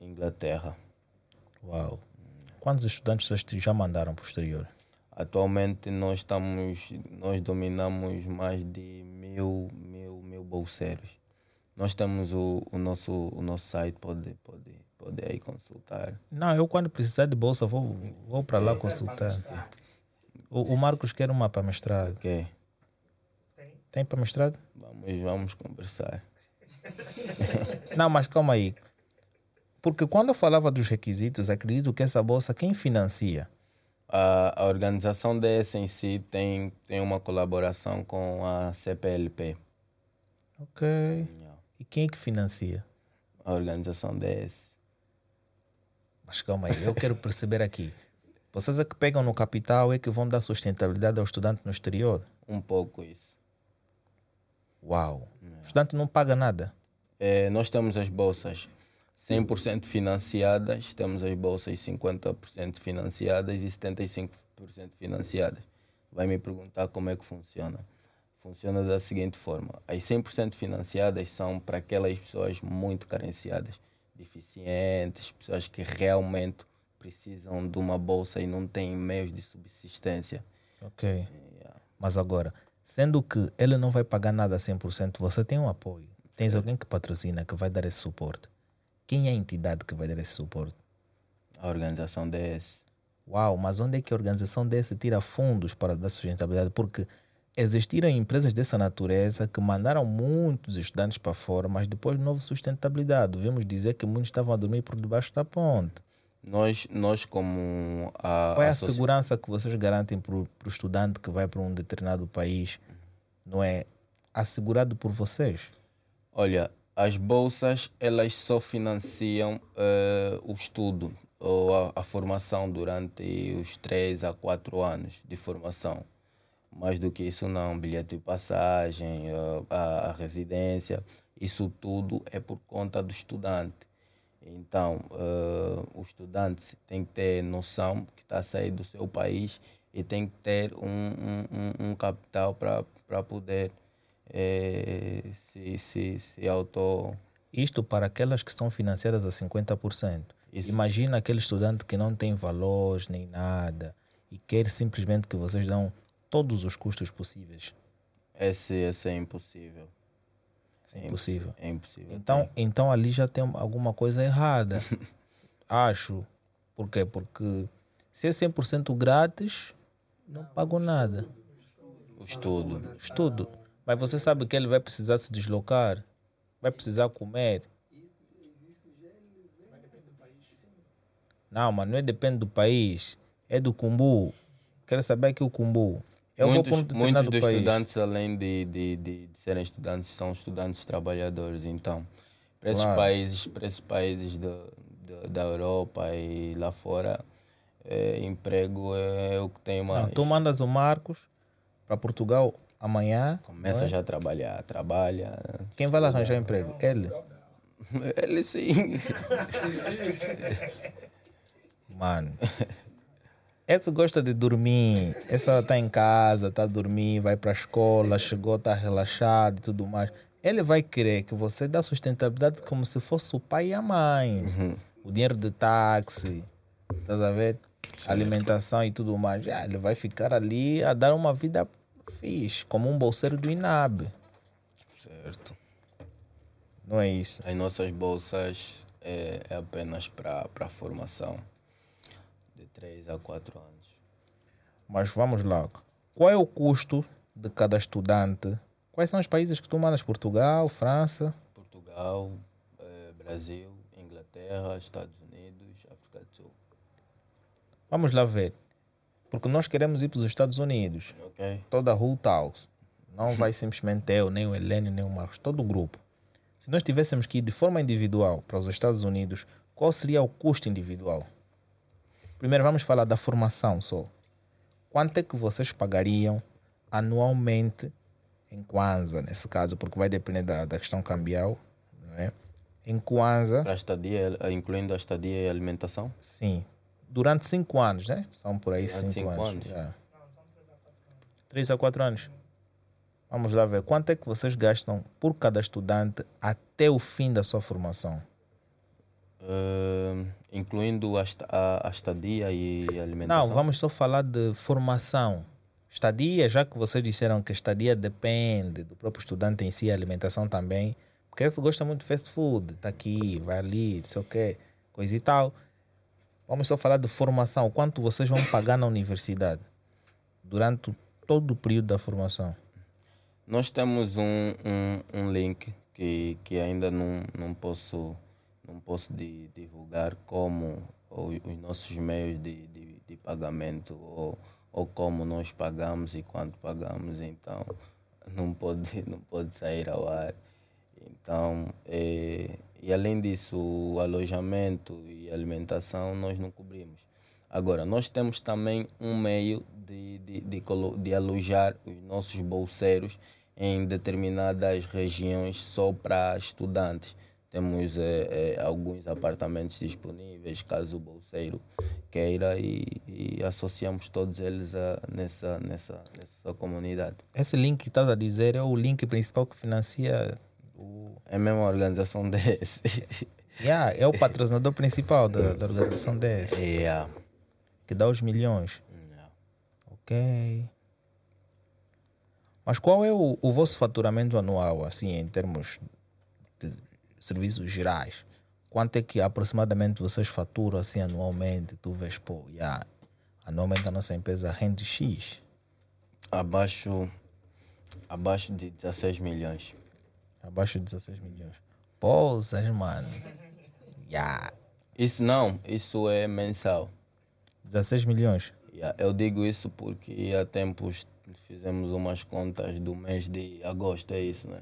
Inglaterra. Uau! Quantos estudantes vocês já mandaram para o exterior? Atualmente nós estamos, nós dominamos mais de mil, mil, mil bolseiros. Nós temos o, o, nosso, o nosso site, pode, pode, pode aí consultar. Não, eu quando precisar de bolsa vou, vou para lá consultar. O, o, Marcos quer uma para mestrado. Ok. Tem para mestrado? Vamos, vamos conversar. Não, mas calma aí. Porque quando eu falava dos requisitos, acredito que essa bolsa quem financia? A, a organização DS em si tem, tem uma colaboração com a CPLP. Ok. Yeah. E quem é que financia? A organização DS. Mas calma aí, eu quero perceber aqui. Vocês é que pegam no capital é que vão dar sustentabilidade ao estudante no exterior? Um pouco isso. Uau! O estudante não paga nada? É, nós temos as bolsas 100% financiadas, temos as bolsas 50% financiadas e 75% financiadas. Vai me perguntar como é que funciona. Funciona da seguinte forma: as 100% financiadas são para aquelas pessoas muito carenciadas, deficientes, pessoas que realmente precisam de uma bolsa e não têm meios de subsistência. Ok. Yeah. Mas agora, sendo que ele não vai pagar nada a 100%, você tem um apoio. Tens alguém que patrocina, que vai dar esse suporte. Quem é a entidade que vai dar esse suporte? A organização DS. Uau, mas onde é que a organização DS tira fundos para dar sustentabilidade? Porque existiram empresas dessa natureza que mandaram muitos estudantes para fora, mas depois não houve sustentabilidade. Devemos dizer que muitos estavam a dormir por debaixo da ponte. Nós, nós como a. Qual é a, a segurança que vocês garantem para o estudante que vai para um determinado país? Não é assegurado por vocês? Olha, as bolsas elas só financiam uh, o estudo ou a, a, formação durante os 3 a 4 anos de formação. Mais do que isso não, bilhete de passagem, uh, a, a residência, isso tudo é por conta do estudante. Então, uh, o estudante tem que ter noção que está a sair do seu país e tem que ter um, um, um capital para poder é, se, se, se auto. Isto para aquelas que são financiadas a 50%. Isso. Imagina aquele estudante que não tem valores nem nada e quer simplesmente que vocês dão todos os custos possíveis. Esse, esse é impossível. É impossível. É impossível. Então, então ali já tem alguma coisa errada. Acho. Por quê? Porque se é 100% grátis, não pago nada. O estudo. Estudo. Mas você sabe que ele vai precisar se deslocar, vai precisar comer. Não, mas não é depende do país, é do cumbu. Quero saber que o cumbu. Eu muitos muitos dos país. estudantes, além de, de, de, de, serem estudantes, são estudantes trabalhadores. Então, para esses claro. países, para esses países do, do, da Europa e lá fora, é, emprego é o que tem mais. Não, tu mandas o Marcos para Portugal amanhã. Começa é? já a trabalhar, trabalha. Quem vai lá arranjar emprego? Ele. Ele sim. Mano. Esse gosta de dormir. Essa está em casa, está a dormir, vai para a escola, chegou, está relaxado e tudo mais. Ele vai querer que você dê sustentabilidade como se fosse o pai e a mãe. Uhum. O dinheiro de táxi, estás a ver? Certo. Alimentação e tudo mais. Ah, ele vai ficar ali a dar uma vida Fiz, como um bolseiro do INAB. Certo. Não é isso? As nossas bolsas é, é apenas para formação 3 a 4 anos. Mas vamos lá. Qual é o custo de cada estudante? Quais são os países que tu mandas? Portugal, França? Portugal, eh, Brasil, Inglaterra, Estados Unidos, África do Sul. Vamos lá ver. Porque nós queremos ir para os Estados Unidos. Okay. Toda a Whole Talks. Não vai simplesmente eu, nem o Helênio, nem o Marcos. Todo o grupo. Se nós tivéssemos que ir de forma individual para os Estados Unidos, qual seria o custo individual? Primeiro vamos falar da formação só. Quanto é que vocês pagariam anualmente em Kwanza, nesse caso, porque vai depender da, da questão cambial, não é? em Kwanza. A estadia, incluindo a estadia e a alimentação? Sim. Durante cinco anos, né? São por aí Durante cinco, cinco anos. anos. já. Três a quatro anos. Vamos lá ver. Quanto é que vocês gastam por cada estudante até o fim da sua formação? Eh, incluindo a, a, a estadia e a alimentação? Não, vamos só falar de formação. Estadia, já que vocês disseram que estadia depende do próprio estudante em si, a alimentação também. Porque esse gosta muito de fast food, tá aqui, vai ali, não sei o quê, coisa e tal. Vamos só falar de formação. Quanto vocês vão pagar na universidade durante todo o período da formação? Nós temos um, um, um link que, que ainda não, não posso, não posso di- divulgar como o- os nossos meios de, de, de pagamento ou, ou como nós pagamos e quanto pagamos, então não pode, não pode sair ao ar. Então, eh, e além disso, o alojamento e alimentação nós não cobrimos. Agora, nós temos também um meio de, de, de, de alojar os nossos bolseiros em determinadas regiões só para estudantes. Temos eh, eh, alguns apartamentos disponíveis, caso o bolseiro queira, e, e associamos todos eles a, nessa, nessa, nessa comunidade. Esse link que estás a dizer é o link principal que financia o. É a mesma organização desse. Yeah, é o patrocinador principal da, da organização desse, yeah. que dá os milhões. Yeah. Ok. Mas qual é o, o vosso faturamento anual, assim, em termos de serviços gerais? Quanto é que aproximadamente vocês faturam, assim, anualmente? Tu vês, pô, yeah, anualmente a nossa empresa rende X. Abaixo, abaixo de 16 milhões. Abaixo de 16 milhões. Pousas, mano. Yeah. Isso não, isso é mensal. 16 milhões. Yeah, Eu digo isso porque há tempos fizemos umas contas do mês de agosto, é isso, né?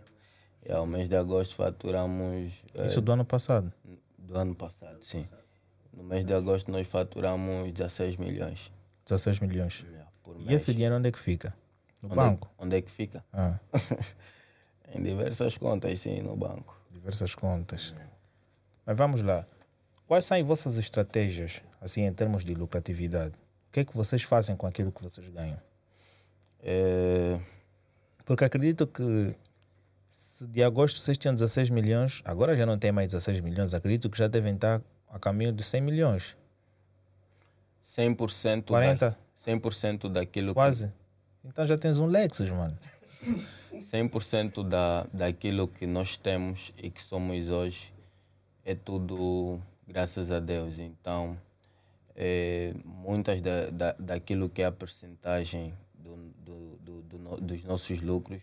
E ao mês de agosto faturamos eh, Isso do ano passado. do ano passado, sim. No mês de agosto nós faturamos 16 milhões 16 milhões. yeah, por E mês. esse dinheiro onde é que fica? No onde, banco? É, onde é que fica? Ah, em diversas contas, sim, no banco. diversas contas. Mas vamos lá. Quais são as vossas estratégias, assim, em termos de lucratividade? O que é que vocês fazem com aquilo que vocês ganham? É, Porque acredito que de agosto vocês tinham 16 milhões, agora já não tem mais 16 milhões, acredito que já devem estar a caminho de 100 milhões. 100%, 40, da, 100% daquilo quase. Então já tens um Lexus, mano. que 100% da, daquilo que nós temos e que somos hoje é tudo graças a Deus. Então, é, muitas da, da, daquilo que é a percentagem do, do, do, do dos nossos lucros,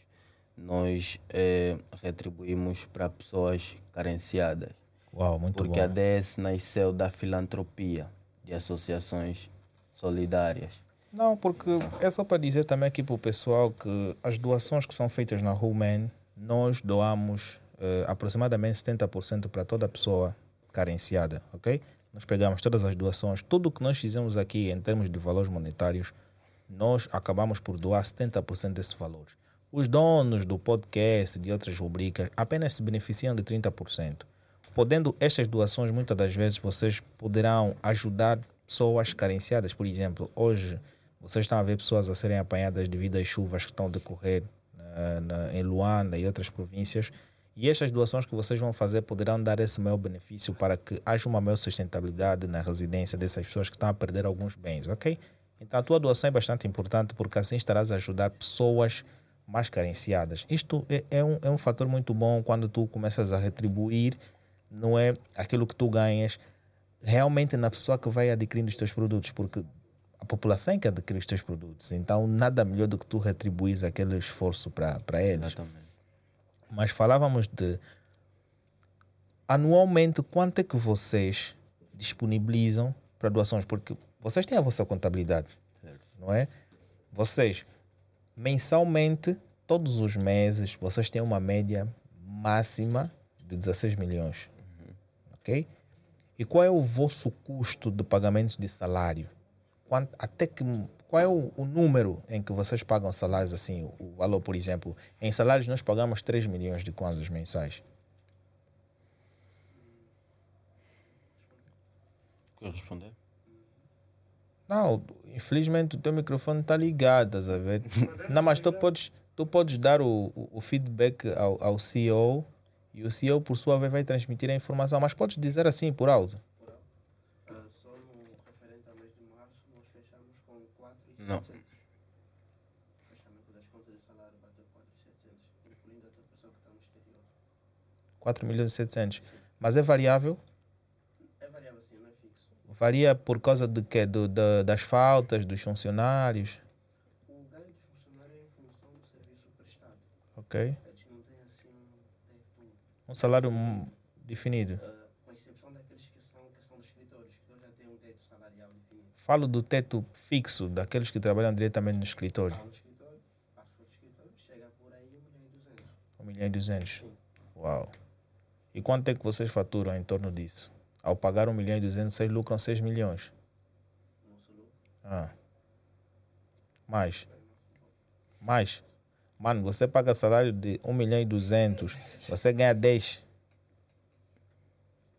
nós é, retribuímos para pessoas carenciadas. Uau, muito Porque bom. a DS nasceu da filantropia de associações solidárias. Não, porque é só para dizer também aqui para o pessoal que as doações que são feitas na Human, nós doamos eh, aproximadamente 70% para toda pessoa carenciada, ok? Nós pegamos todas as doações, tudo o que nós fizemos aqui em termos de valores monetários, nós acabamos por doar 70% desses valores. Os donos do podcast e de outras rubricas apenas se beneficiam de 30%. Podendo estas doações, muitas das vezes vocês poderão ajudar pessoas carenciadas. Por exemplo, hoje vocês estão a ver pessoas a serem apanhadas devido às chuvas que estão a decorrer na- na- em Luanda e outras províncias. E estas doações que vocês vão fazer poderão dar esse maior benefício para que haja uma maior sustentabilidade na residência dessas pessoas que estão a perder alguns bens, ok? Então a tua doação é bastante importante porque assim estarás a ajudar pessoas mais carenciadas. Isto é, é um, é um fator muito bom quando tu começas a retribuir, não é aquilo que tu ganhas realmente na pessoa que vai adquirindo os teus produtos, porque a população é que adquire os teus produtos. Então nada melhor do que tu retribuís aquele esforço para eles. Exatamente. Mas falávamos de anualmente quanto é que vocês disponibilizam para doações, porque vocês têm a vossa contabilidade, Certo. não é? Vocês mensalmente, todos os meses, vocês têm uma média máxima de 16 milhões. Uhum. Ok? E qual é o vosso custo de pagamento de salário? Quanto, até que, qual é o, o, número em que vocês pagam salários assim? O, o valor, por exemplo, em salários nós pagamos 3 milhões de kwanzas mensais. Quer responder? Não, infelizmente o teu microfone está ligado, estás a ver? Não, mas tu podes, tu podes dar o, o, feedback ao, ao CEO e o CEO, por sua vez, vai transmitir a informação. Mas podes dizer assim, por alto. Ah, só no referente ao mês de março, nós fechamos com 4,700. Não. O fechamento das contas de salário bateu 4,700, incluindo a outra pessoa que está no exterior. 4 milhões e 700. Mas é variável? É variável assim, não é fixo. Varia por causa de quê? Do, da- das faltas dos funcionários? O ganho dos funcionários é em função do serviço prestado. Ok? Eles não têm assim um salário definido. ah, com exceção daqueles que são, que são dos escritores. Escritores já têm um teto salarial definido. Falo do teto fixo daqueles que trabalham diretamente no escritório. Há um escritório, a sua escritório chega por aí 1 milhão e 200. 1 milhão e 200. Uau. E quanto é que vocês faturam em torno disso? Ao pagar 1 milhão e 200, vocês lucram 6 milhões. Nosso lucro. Ah. Mais. Mais. Mano, você paga salário de 1 milhão e 200, você ganha 10.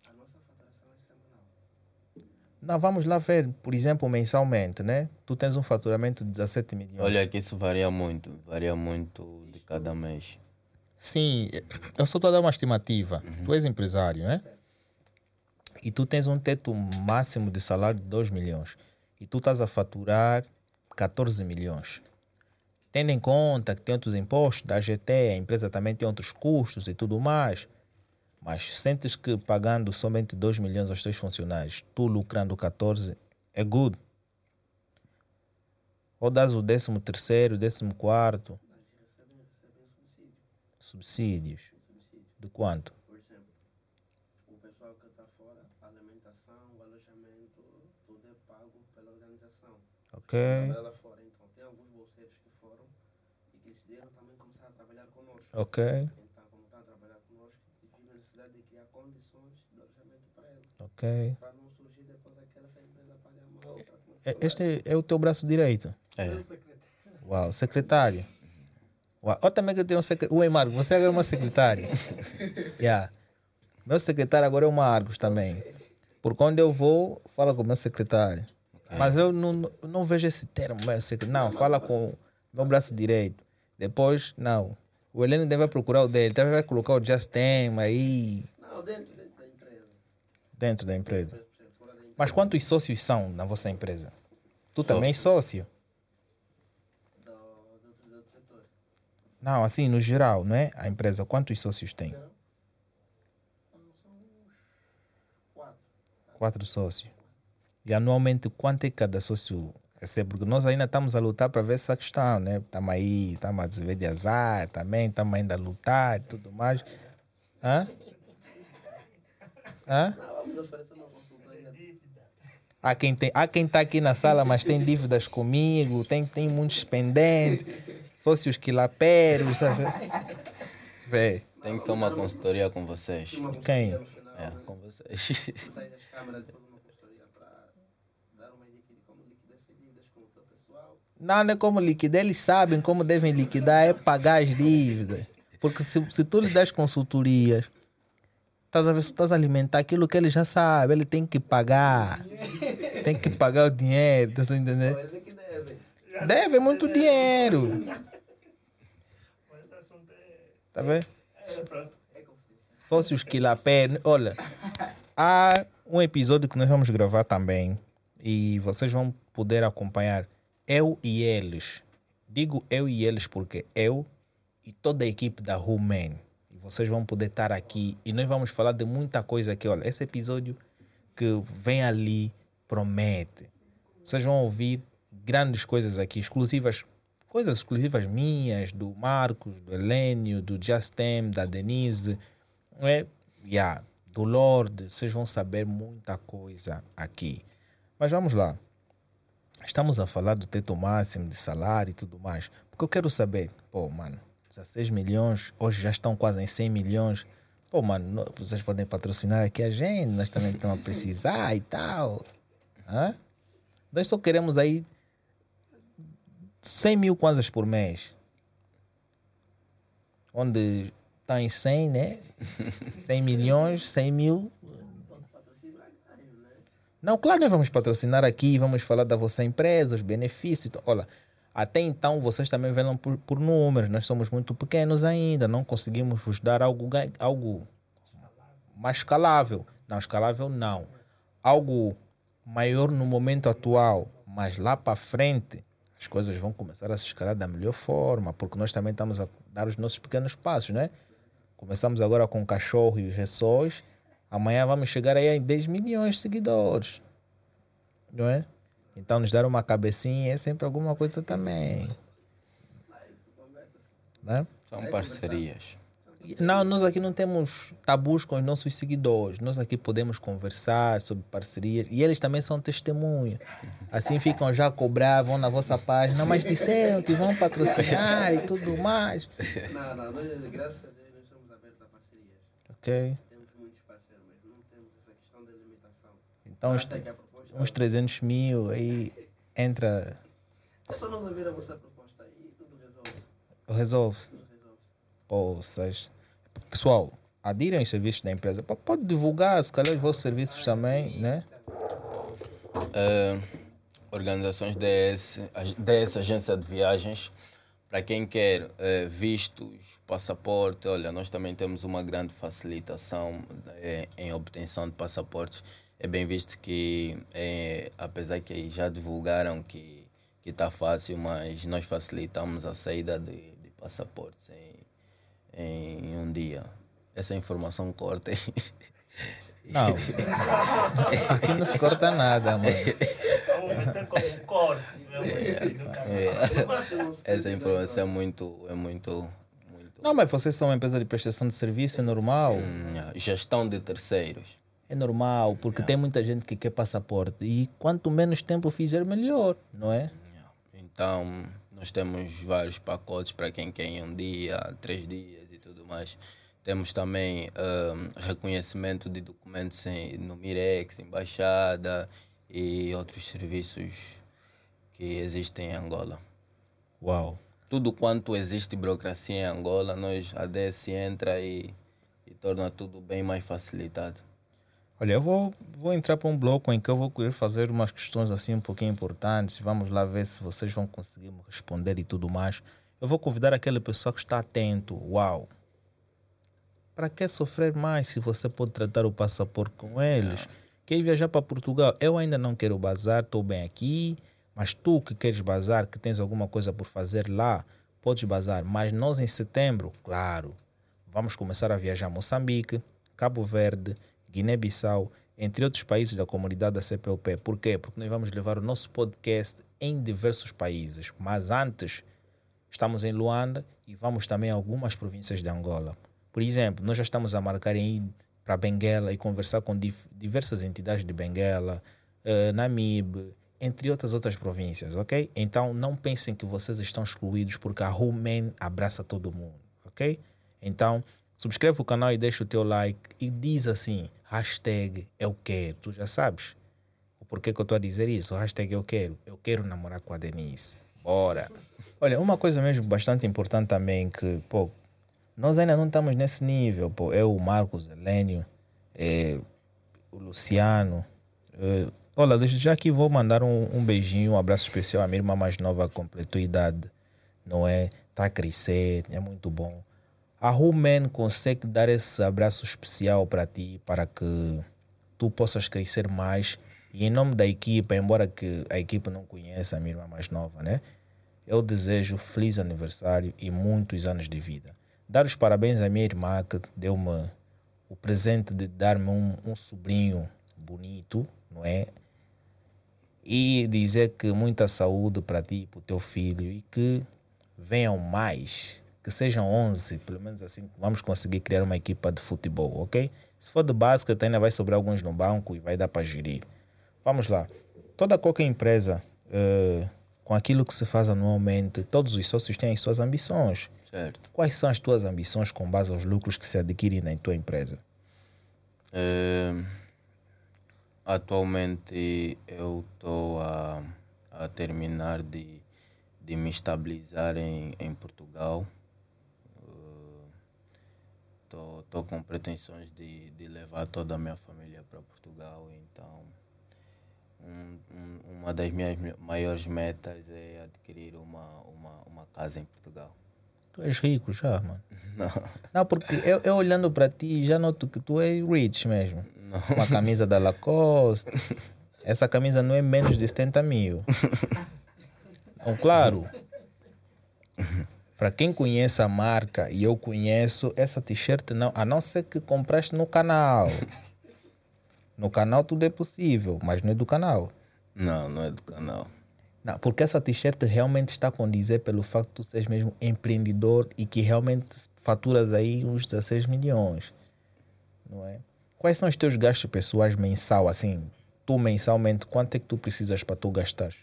A nossa faturação é semanal. Não, vamos lá ver, por exemplo, mensalmente, né? Tu tens um faturamento de 17 milhões. Olha que isso varia muito. Varia muito de cada mês. Sim, eu só estou a dar uma estimativa. Tu és empresário, né? E tu tens um teto máximo de salário de 2 milhões. E tu estás a faturar 14 milhões. Tendo em conta que tem outros impostos da GT, a empresa também tem outros custos e tudo mais. Mas sentes que pagando somente 2 milhões aos teus funcionários, tu lucrando 14, é good. Ou dás o décimo terceiro, décimo quarto, subsídios. subsídio. De quanto? Por exemplo, o pessoal que está fora, a alimentação, o alojamento, tudo é pago pela organização. Ok. Fora. Então, tem alguns bolseiros que foram e que decidiram também começar a trabalhar conosco. Ok. Então, como estão a trabalhar conosco, tive a necessidade de criar condições de alojamento para eles. Ok. Para não surgir depois aquela essa empresa pagar mal. outra com- É- Este é o teu braço direito. É. Uau, secretário. Uau. Olha também que eu tenho um secretário. Oi, Marcos, você agora é uma secretária. yeah. Meu secretário agora é uma Argos também. Por quando eu vou, fala com o meu secretário. Mas eu não, não- vejo esse termo, secretário. Não, fala com o meu braço direito. Depois, não. O Heleno deve procurar o dele. Deve vai colocar o Just Tem aí Não, dentro, dentro da empresa. dentro da empresa. Mas quantos sócios são na vossa empresa? Tu também és sócio? Do, do, do, setor. Não, assim, no geral, não é? A empresa, quantos sócios tem? Não? São quatro. Quatro sócios. E anualmente, quanto é que cada sócio recebe? Porque nós ainda estamos a lutar para ver essa questão, né? Estamos aí, estamos a desenvolver de azar também, estamos ainda a lutar e tudo mais. Hã? Hã? Não, vamos oferecer uma consultoria. Há quem tem, há quem está aqui na sala, mas tem dívidas comigo, tem, tem muitos pendentes, sócios quilaperos, tá? Vê, Tem que ter uma consultoria com vocês. Quem? É, com vocês. Sai das câmeras depois uma consultoria para dar uma dica de como liquidar essas dívidas com o teu Não, não é como liquidar, eles sabem como devem liquidar, é pagar as dívidas. Porque se, se tu lhe das consultorias, estás a ver, se tu estás a alimentar aquilo que ele já sabe, ele tem que pagar. Tem que pagar o dinheiro, tá entendendo? Mas é que devem. Deve muito dinheiro. Tá vendo? É confidencial. Sócios que lá pé. Olha, há um episódio que nós vamos gravar também e vocês vão poder acompanhar eu e eles. Digo eu e eles porque eu e toda a equipe da Human. E vocês vão poder estar aqui e nós vamos falar de muita coisa aqui. Olha, esse episódio que vem ali promete. Vocês vão ouvir grandes coisas aqui, exclusivas, coisas exclusivas minhas, do Marcos, do Helênio, do Justem, da Denise, é? Yeah, do Lorde. Vocês vão saber muita coisa aqui. Mas vamos lá. Estamos a falar do teto máximo de salário e tudo mais. Porque eu quero saber, pô, mano, 16 milhões, hoje já estão quase em 100 milhões. Pô, mano, no- vocês podem patrocinar aqui a gente, nós também estamos a precisar e tal. Hã? Nós só queremos aí 100 mil kwanzas por mês. Onde está em 100, né? 100 milhões, 100 mil. Pode patrocinar ganho, né? Não, claro, nós vamos patrocinar aqui, vamos falar da vossa empresa, os benefícios. Olha, até então vocês também velam por, por números, nós somos muito pequenos ainda, não conseguimos vos dar algo, algo mais escalável. Não, escalável não. Algo maior no momento atual, mas lá para frente as coisas vão começar a se escalar da melhor forma, porque nós também estamos a dar os nossos pequenos passos, né? Começamos agora com o cachorro e os ressóis, amanhã vamos chegar aí em 10 milhões de seguidores, não é? Então nos dar uma cabecinha é sempre alguma coisa também, né? São parcerias. Não, nós aqui não temos tabus com os nossos seguidores. Nós aqui podemos conversar sobre parcerias e eles também são testemunhas. Assim ficam já a cobrar, vão na vossa página, mas disseram que vão patrocinar e tudo mais. Não, não, nós, graças a Deus, nós estamos abertos a parcerias. Ok? Temos muitos parceiros, mas não temos essa questão da limitação. Então, uns, uns 300 mil aí entra, É só nós ouvir a vossa proposta aí, tudo resolve. resolve. Tudo resolve. Pessoal, adirem os serviços da empresa. Pode divulgar, se calhar, os vossos serviços também, né? Eh, organizações DS, DS Agência de Viagens, para quem quer eh, vistos, passaporte, olha, nós também temos uma grande facilitação eh, em obtenção de passaportes. É bem visto que, eh, apesar que já divulgaram que que está fácil, mas nós facilitamos a saída de, de passaportes em, em um dia. Essa informação corta. Não. Aqui não se corta nada, mano. Como corte. canal. Essa informação é muito, é muito, muito Não, mas vocês são uma empresa de prestação de serviço, é normal. Hum, gestão de terceiros. É normal, porque tem muita gente que quer passaporte. E quanto menos tempo fizer, melhor, não é? Então, nós temos vários pacotes para quem quer em um dia, três dias e tudo mais. Temos também hum, reconhecimento de documentos em, no Mirex, embaixada e outros serviços que existem em Angola. Uau. Tudo quanto existe burocracia em Angola, nós, a DS entra e, e torna tudo bem mais facilitado. Olha, eu vou, vou entrar para um bloco em que eu vou querer fazer umas questões assim um pouquinho importantes. Vamos lá ver se vocês vão conseguir me responder e tudo mais. Eu vou convidar aquele pessoal que está atento. Uau! Para que sofrer mais se você pode tratar o passaporte com eles? Quer viajar para Portugal? Eu ainda não quero bazar, estou bem aqui. Mas tu que queres bazar, que tens alguma coisa por fazer lá, podes bazar. Mas nós em setembro, claro, vamos começar a viajar a Moçambique, Cabo Verde, Guiné-Bissau, entre outros países da comunidade da CPLP. Por quê? Porque nós vamos levar o nosso podcast em diversos países. Mas antes, estamos em Luanda e vamos também a algumas províncias de Angola. Por exemplo, nós já estamos a marcar em ir para Benguela e conversar com diversas entidades de Benguela, eh, Namibe, entre outras outras províncias, ok? Então não pensem que vocês estão excluídos porque a Rumen abraça todo mundo, ok? Então subscreve o canal e deixa o teu like e diz assim, hashtag eu quero, tu já sabes o porquê que eu estou a dizer isso, hashtag eu quero, eu quero namorar com a Denise, bora! Olha, uma coisa mesmo bastante importante também que, pô, nós ainda não estamos nesse nível, pô. Eu, o Marcos, Helênio, eh, o Luciano. eh, olha, já aqui vou mandar um, um beijinho, um abraço especial à minha irmã mais nova, completou idade, não é? Está a crescer, é muito bom. A Rumen consegue dar esse abraço especial para ti, para que tu possas crescer mais. E em nome da equipa, embora que a equipa não conheça a minha irmã mais nova, né? Eu desejo feliz aniversário e muitos anos de vida. Dar os parabéns à minha irmã que deu-me o presente de dar-me um, um sobrinho bonito, não é? E dizer que muita saúde para ti para o teu filho e que venham mais, que sejam 11, pelo menos assim vamos conseguir criar uma equipa de futebol, ok? Se for de basquete ainda vai sobrar alguns no banco e vai dar para gerir. Vamos lá. Toda qualquer empresa, eh, com aquilo que se faz anualmente, todos os sócios têm as suas ambições. Certo. Quais são as tuas ambições com base aos lucros que se adquirem na tua empresa? Eh, atualmente eu estou a, a terminar de, de me estabilizar em, em Portugal. Estou com pretensões de, de levar toda a minha família para Portugal, então Um- um- uma das minhas maiores metas é adquirir uma, uma, uma casa em Portugal. Tu és rico já, mano. Não, Não, porque eu, eu olhando para ti já noto que tu és rich mesmo. não. Uma camisa da Lacoste. Essa camisa não é menos de 70 mil. Então, claro. Para quem conhece a marca e eu conheço, essa t-shirt não, a não ser que compraste no canal. No canal tudo é possível, mas não é do canal. Não, não é do canal. Não, porque essa t-shirt realmente está a condizer pelo facto de tu seres mesmo empreendedor e que realmente faturas aí uns 16 milhões. Não é? Quais são os teus gastos pessoais mensal, assim? Tu mensalmente, quanto é que tu precisas para tu gastar?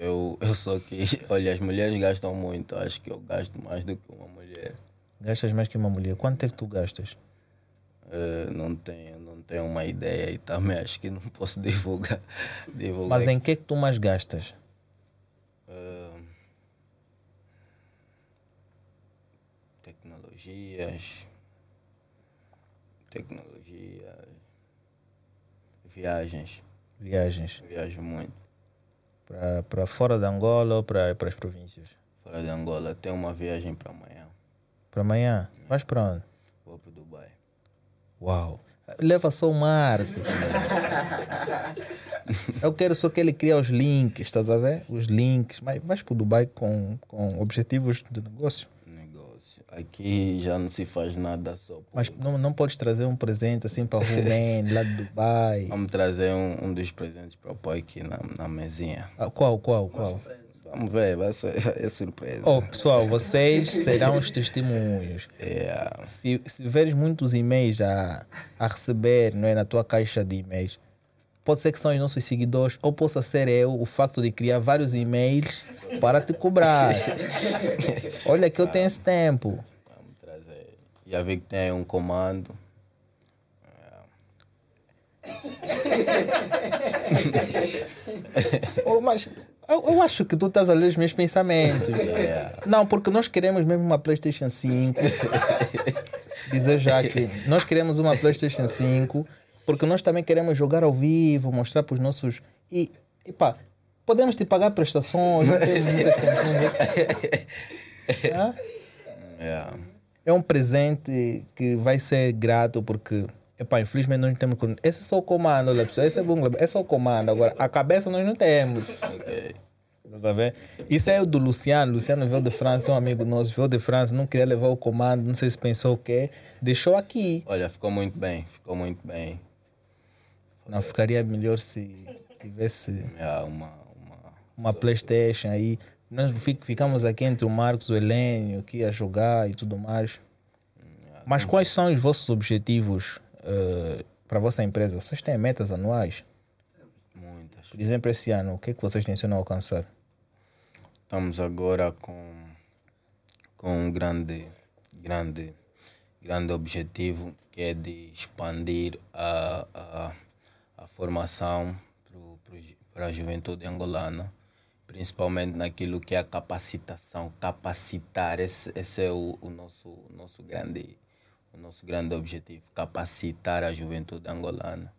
Eu, eu sou que, olha, as mulheres gastam muito. Acho que eu gasto mais do que uma mulher. Gastas mais que uma mulher. Quanto é que tu gastas? Eh, não tenho, não tenho uma ideia e também acho que não posso divulgar. divulgar Mas em que é que tu mais gastas? Eh, tecnologias, tecnologias, viagens. Viagens Viajo muito. Para fora da Angola ou para as províncias? Fora de Angola, tenho uma viagem para amanhã. Para amanhã? Vais para onde? Vou para Dubai. Uau! Leva só o Marcos. Eu quero só que ele crie os links, estás a ver? Os links. Mas vais para o Dubai com, com objetivos de negócio. Aqui já não se faz nada só. por- Mas não, não podes trazer um presente assim para o Rumen, lá de Dubai. Vamos trazer um, um dos presentes para o pai aqui na, na mesinha. Ah, qual, qual, qual? Vamos ver, vai ser é surpresa. Oh, pessoal, vocês serão os testemunhos. É, Se, se veres muitos e-mails a, a receber não é, na tua caixa de e-mails, pode ser que são os nossos seguidores, ou possa ser eu o facto de criar vários e-mails para te cobrar. Olha que eu tenho esse tempo. vamos trazer. Já vi que tem um comando. Oh, mas eu, eu acho que tu estás a ler os meus pensamentos. Não, porque nós queremos mesmo uma PlayStation 5. Dizer já que nós queremos uma PlayStation 5 porque nós também queremos jogar ao vivo, mostrar para os nossos. E, e pá, podemos te pagar prestações. Hã? É. É um presente que vai ser grato porque, epá, infelizmente nós não temos. Esse é só o comando, olha, pessoal, esse é bom, é só o comando. Agora, a cabeça nós não temos. Ok. Tá vendo? Isso é o do Luciano. Luciano veio de França, é um amigo nosso, veio de França, não queria levar o comando, não sei se pensou o quê. Deixou aqui. Olha, ficou muito bem, ficou muito bem. Não ficaria melhor se tivesse É uma, uma... uma Playstation aí. Nós fi- ficamos aqui entre o Marcos e o Helênio, que ia jogar e tudo mais. Mas quais são os vossos objetivos eh, para a vossa empresa? Vocês têm metas anuais? Muitas. Por exemplo, esse ano, o que é que vocês tencionam alcançar? Estamos agora com, com um grande, grande, grande objetivo que é de expandir a, a, a formação para a juventude angolana, principalmente naquilo que é a capacitação, capacitar, esse, esse é o, o nosso, o nosso grande o nosso grande objetivo, capacitar a juventude angolana.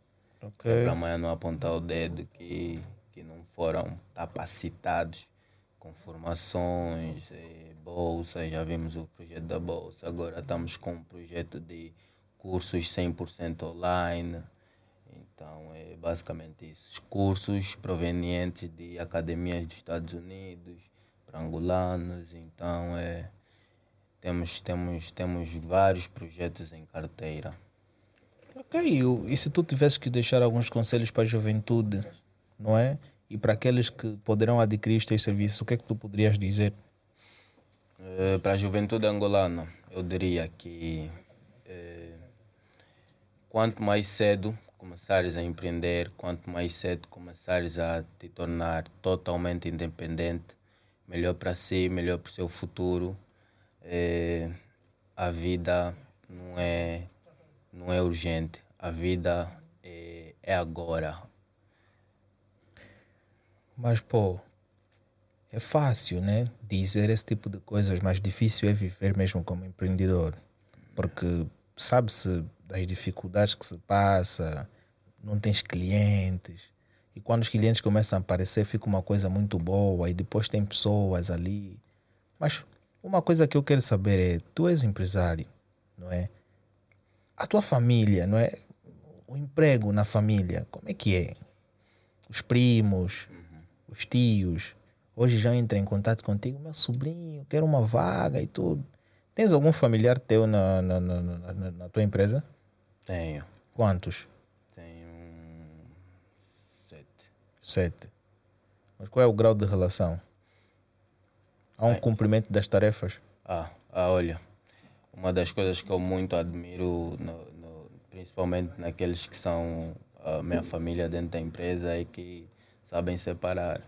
Para amanhã não apontar o dedo que, que não foram capacitados com formações, eh, bolsas, já vimos o projeto da bolsa, agora estamos com um projeto de cursos 100% online. Então é basicamente isso. Cursos provenientes de academias dos Estados Unidos para angolanos. Então é, temos, temos, temos vários projetos em carteira. Ok, e se tu tivesses que deixar alguns conselhos para a juventude, não é? E para aqueles que poderão adquirir os teus serviços, o que é que tu poderias dizer? Eh, para a juventude angolana, eu diria que eh, quanto mais cedo começares a empreender, quanto mais cedo começares a te tornar totalmente independente, melhor para si, melhor para o seu futuro. Eh, a vida não é, não é urgente, a vida é, é agora. Mas, pô, é fácil, né? Dizer esse tipo de coisas, mas difícil é viver mesmo como empreendedor. Porque sabe-se das dificuldades que se passa, não tens clientes. E quando os clientes começam a aparecer, fica uma coisa muito boa. E depois tem pessoas ali. Mas uma coisa que eu quero saber é: tu és empresário, não é? A tua família, não é? O emprego na família, como é que é? Os primos, os tios, hoje já entram em contato contigo, meu sobrinho, quero uma vaga e tudo. Tens algum familiar teu na, na, na, na, na tua empresa? Tenho. Quantos? Tenho sete. Sete. Mas qual é o grau de relação? Há um Ai. cumprimento das tarefas? Ah, ah, olha, uma das coisas que eu muito admiro, no- no- principalmente naqueles que são a minha família dentro da empresa, é que sabem separar.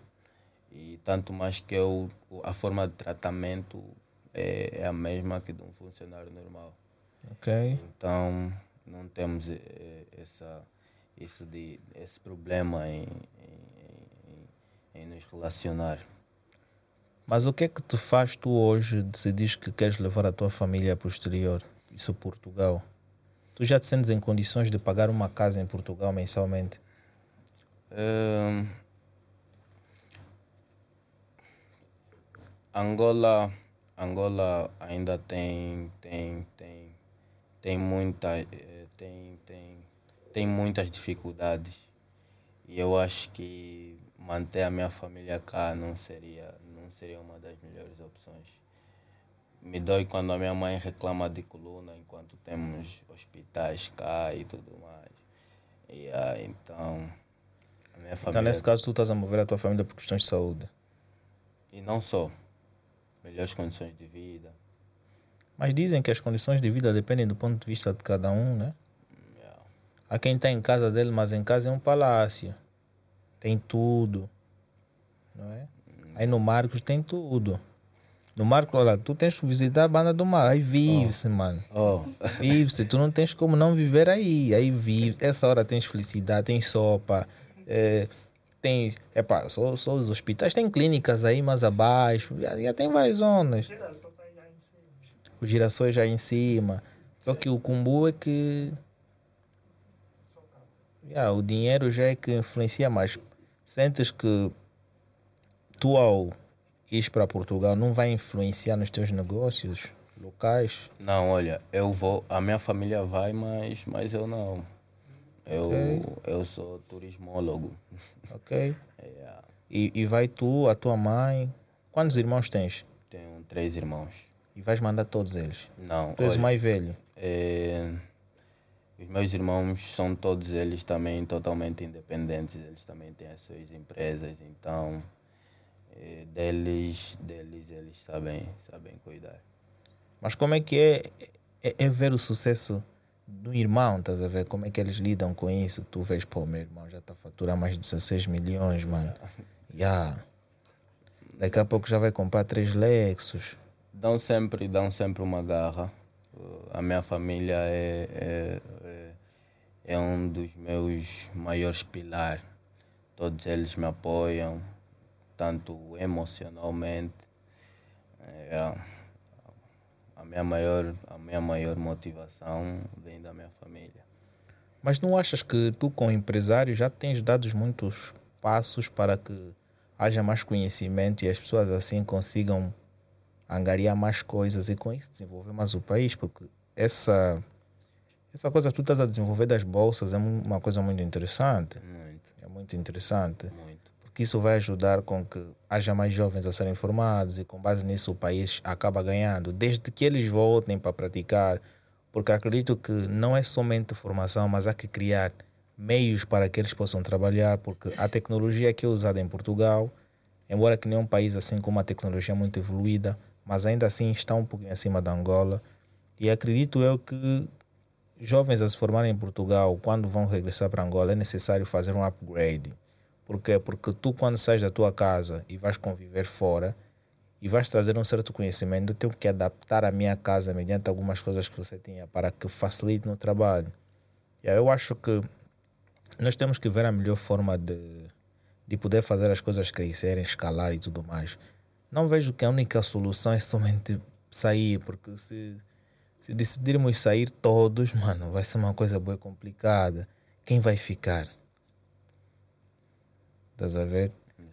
E tanto mais que eu, a forma de tratamento é, é a mesma que de um funcionário normal. Ok. Então, não temos eh, essa, isso de, esse problema em, em, em, nos relacionar. Mas o que é que te faz tu hoje decidir que queres levar a tua família para o exterior? Isso Portugal. Tu já te sentes em condições de pagar uma casa em Portugal mensalmente? Ahn, Angola, Angola ainda tem, tem, tem, tem, muita, eh, tem, tem, tem muitas dificuldades. E eu acho que manter a minha família cá não seria, não seria uma das melhores opções. Me dói quando a minha mãe reclama de coluna enquanto temos hospitais cá e tudo mais. E, ah, então, a minha Então, família. nesse caso, tu estás a mover a tua família por questões de saúde. E não só. Melhores condições de vida. Mas dizem que as condições de vida dependem do ponto de vista de cada um, né? Há quem está em casa dele, mas em casa é um palácio. Tem tudo. Não é? Aí no Marcos tem tudo. No Marcos, olha, tu tens que visitar a banda do Mar. Aí vive-se, mano. Oh, Vive-se. Tu não tens como não viver aí. Aí vive. Essa hora tens felicidade, tens sopa. É, tem. Epá, só, só os hospitais. Tem clínicas aí mais abaixo. Já, já tem várias zonas. Tá já em cima. Os girassóis já em cima. Só que o cumbu é que. Yeah, o dinheiro já é que influencia mais. Sentes que tu ao ir para Portugal não vai influenciar nos teus negócios locais? não, olha, eu vou. A minha família vai, mas, mas eu não. Eu, Ok. eu sou turismólogo. Ok? Yeah. E, e vai tu, a tua mãe. Quantos irmãos tens? Tenho três irmãos. E vais mandar todos eles. Não, Tu és o olha, mais velho. é, os meus irmãos são todos eles também totalmente independentes. Eles também têm as suas empresas, então é, deles, deles eles sabem, sabem cuidar. Mas como é que é, é, é ver o sucesso do irmão, estás a ver? Como é que eles lidam com isso? Tu vês, pô, meu irmão já está a faturar mais de 16 milhões, mano. Já. Daqui a pouco já vai comprar três Lexus. Dão sempre, dão sempre uma garra. A minha família é, é, é, um dos meus maiores pilares. Todos eles me apoiam, tanto emocionalmente. É, a, minha maior, a minha maior motivação vem da minha família. Mas não achas que tu, como empresário, já tens dado muitos passos para que haja mais conhecimento e as pessoas assim consigam angariar mais coisas e com isso desenvolver mais o país? Porque essa, essa coisa que tu estás a desenvolver das bolsas é uma coisa muito interessante. Muito, É muito interessante. muito. Porque isso vai ajudar com que haja mais jovens a serem formados e com base nisso o país acaba ganhando, desde que eles voltem para praticar. Porque acredito que não é somente formação, mas há que criar meios para que eles possam trabalhar, porque a tecnologia que é usada em Portugal, embora que nem é um país assim com uma tecnologia muito evoluída, mas ainda assim está um pouquinho acima da Angola. E acredito eu que jovens a se formarem em Portugal, quando vão regressar para Angola, é necessário fazer um upgrade. Por quê? Porque tu, quando sais da tua casa e vais conviver fora e vais trazer um certo conhecimento, eu tenho que adaptar a minha casa mediante algumas coisas que você tinha para que facilite no trabalho. E eu acho que nós temos que ver a melhor forma de, de poder fazer as coisas crescerem, escalar e tudo mais. Não vejo que a única solução é somente sair, porque se, se decidirmos sair todos, mano, vai ser uma coisa bem complicada. quem vai ficar? Estás a ver?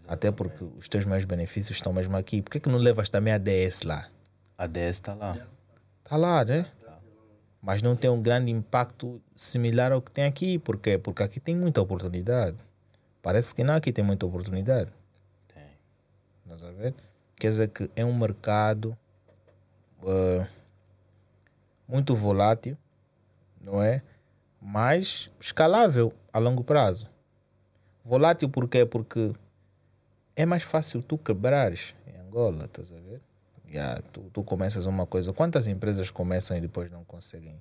Até porque os teus maiores benefícios estão mesmo aqui. Por que, que não levas também a DS lá? A DS está lá. Está lá, né? Mas não tem um grande impacto similar ao que tem aqui. Por quê? Porque aqui tem muita oportunidade. Parece que não aqui tem muita oportunidade. Tem. Estás a ver? Quer dizer que é um mercado eh, muito volátil, não é? Mas escalável a longo prazo. Volátil por quê? Porque é mais fácil tu quebrares em Angola, estás a ver? Yeah, tu, tu começas uma coisa. Quantas empresas começam e depois não conseguem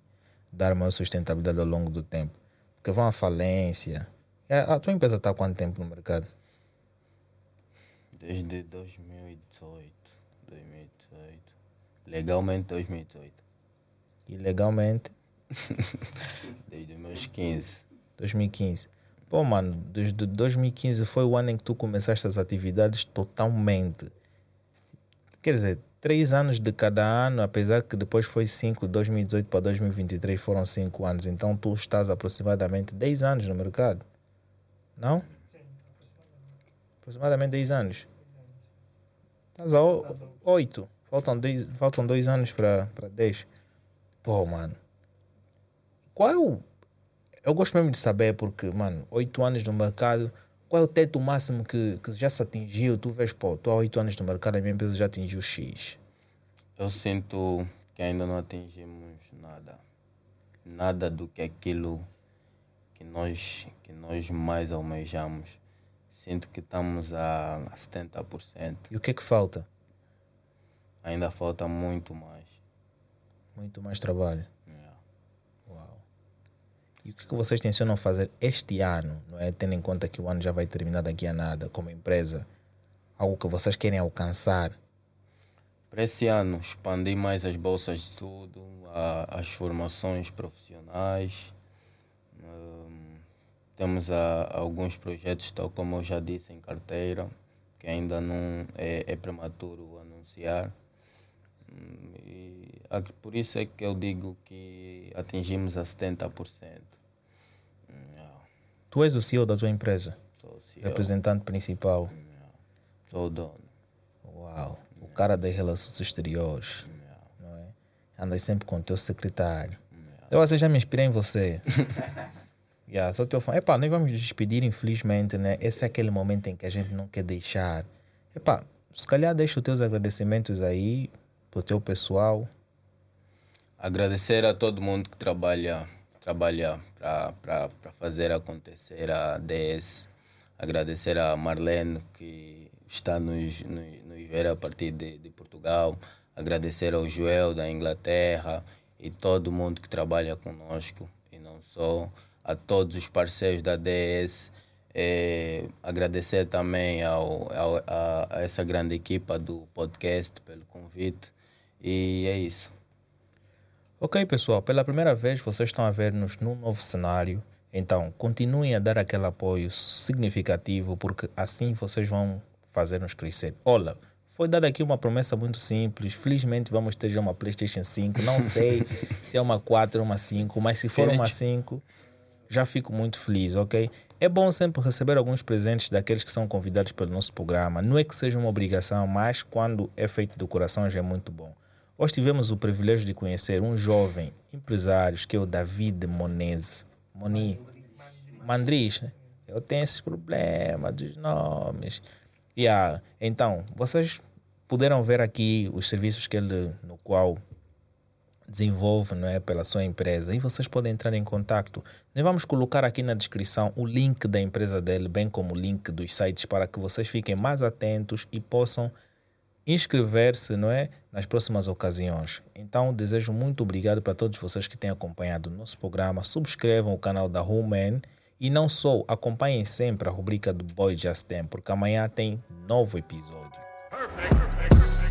dar maior sustentabilidade ao longo do tempo? Porque vão à falência. É, A tua empresa está há quanto tempo no mercado? Desde 2018. 2018. Legalmente 2018. E legalmente, Desde os meus 15. 2015. Pô, mano, desde 2015 foi o ano em que tu começaste as atividades totalmente. Quer dizer, três anos de cada ano, apesar que depois foi cinco, 2018 para 2023 foram cinco anos. Então tu estás aproximadamente 10 anos no mercado. Não? Sim, aproximadamente. Aproximadamente 10 anos. Estás a o- oito. Faltam, dez, faltam dois anos para 10. Pô, mano. Qual é o. Eu gosto mesmo de saber, porque, mano, oito anos no mercado. Qual é o teto máximo que, que já se atingiu? Tu vês, pô, estou há oito anos no mercado, a minha empresa já atingiu X. Eu sinto que ainda não atingimos nada. Nada do que aquilo que nós, que nós mais almejamos. Sinto que estamos a 70%. E o que é que falta? Ainda falta muito mais. Muito mais trabalho. Yeah. Uau. E o que, que vocês tencionam fazer este ano, não é? Tendo em conta que o ano já vai terminar daqui a nada, como empresa? Algo que vocês querem alcançar? Para esse ano, expandir mais as bolsas de estudo, a- as formações profissionais. Hum, temos a- alguns projetos, tal como eu já disse, em carteira, que ainda não é, é prematuro anunciar. Hum, e por isso é que eu digo que atingimos a 70%. Hum, yeah. Tu és o CEO da tua empresa, Sou CEO, representante principal. sou o dono. Uau. O cara das relações exteriores, não é? Andas sempre com o teu secretário. Eu assim, já me inspirei em você. yeah, sou teu fã. Epá, nós vamos nos despedir, infelizmente, né? Esse é aquele momento em que a gente não quer deixar. Epá, se calhar deixa os teus agradecimentos aí pro teu pessoal. Agradecer a todo mundo que trabalha trabalha para fazer acontecer a DS. Agradecer a Marlene que está nos, nos, nos ver a partir de, de Portugal. Agradecer ao Joel da Inglaterra e todo mundo que trabalha conosco e não só. A todos os parceiros da DS. Eh, agradecer também ao, ao, a, a essa grande equipa do podcast pelo convite. E é isso. Ok, pessoal, pela primeira vez vocês estão a ver-nos num novo cenário. Então, continuem a dar aquele apoio significativo, porque assim vocês vão fazer-nos crescer. Olha, foi dada aqui uma promessa muito simples. Felizmente vamos ter já uma PlayStation 5. Não sei se é uma 4 ou uma 5, mas se for uma 5, já fico muito feliz, ok? É bom sempre receber alguns presentes daqueles que são convidados pelo nosso programa. Não é que seja uma obrigação, mas quando é feito do coração já é muito bom. Hoje tivemos o privilégio de conhecer um jovem empresário que é o David Monese. Moni. Mandris, né? Eu tenho esse problema dos nomes. Yeah. Então, vocês puderam ver aqui os serviços que ele, no qual desenvolve não é, pela sua empresa e vocês podem entrar em contato. Nós vamos colocar aqui na descrição o link da empresa dele, bem como o link dos sites para que vocês fiquem mais atentos e possam inscrever-se, não é, nas próximas ocasiões. Então, desejo muito obrigado para todos vocês que têm acompanhado o nosso programa. Subscrevam o canal da Human e não só, acompanhem sempre a rubrica do Boy Just Tem, porque amanhã tem novo episódio. Perfect.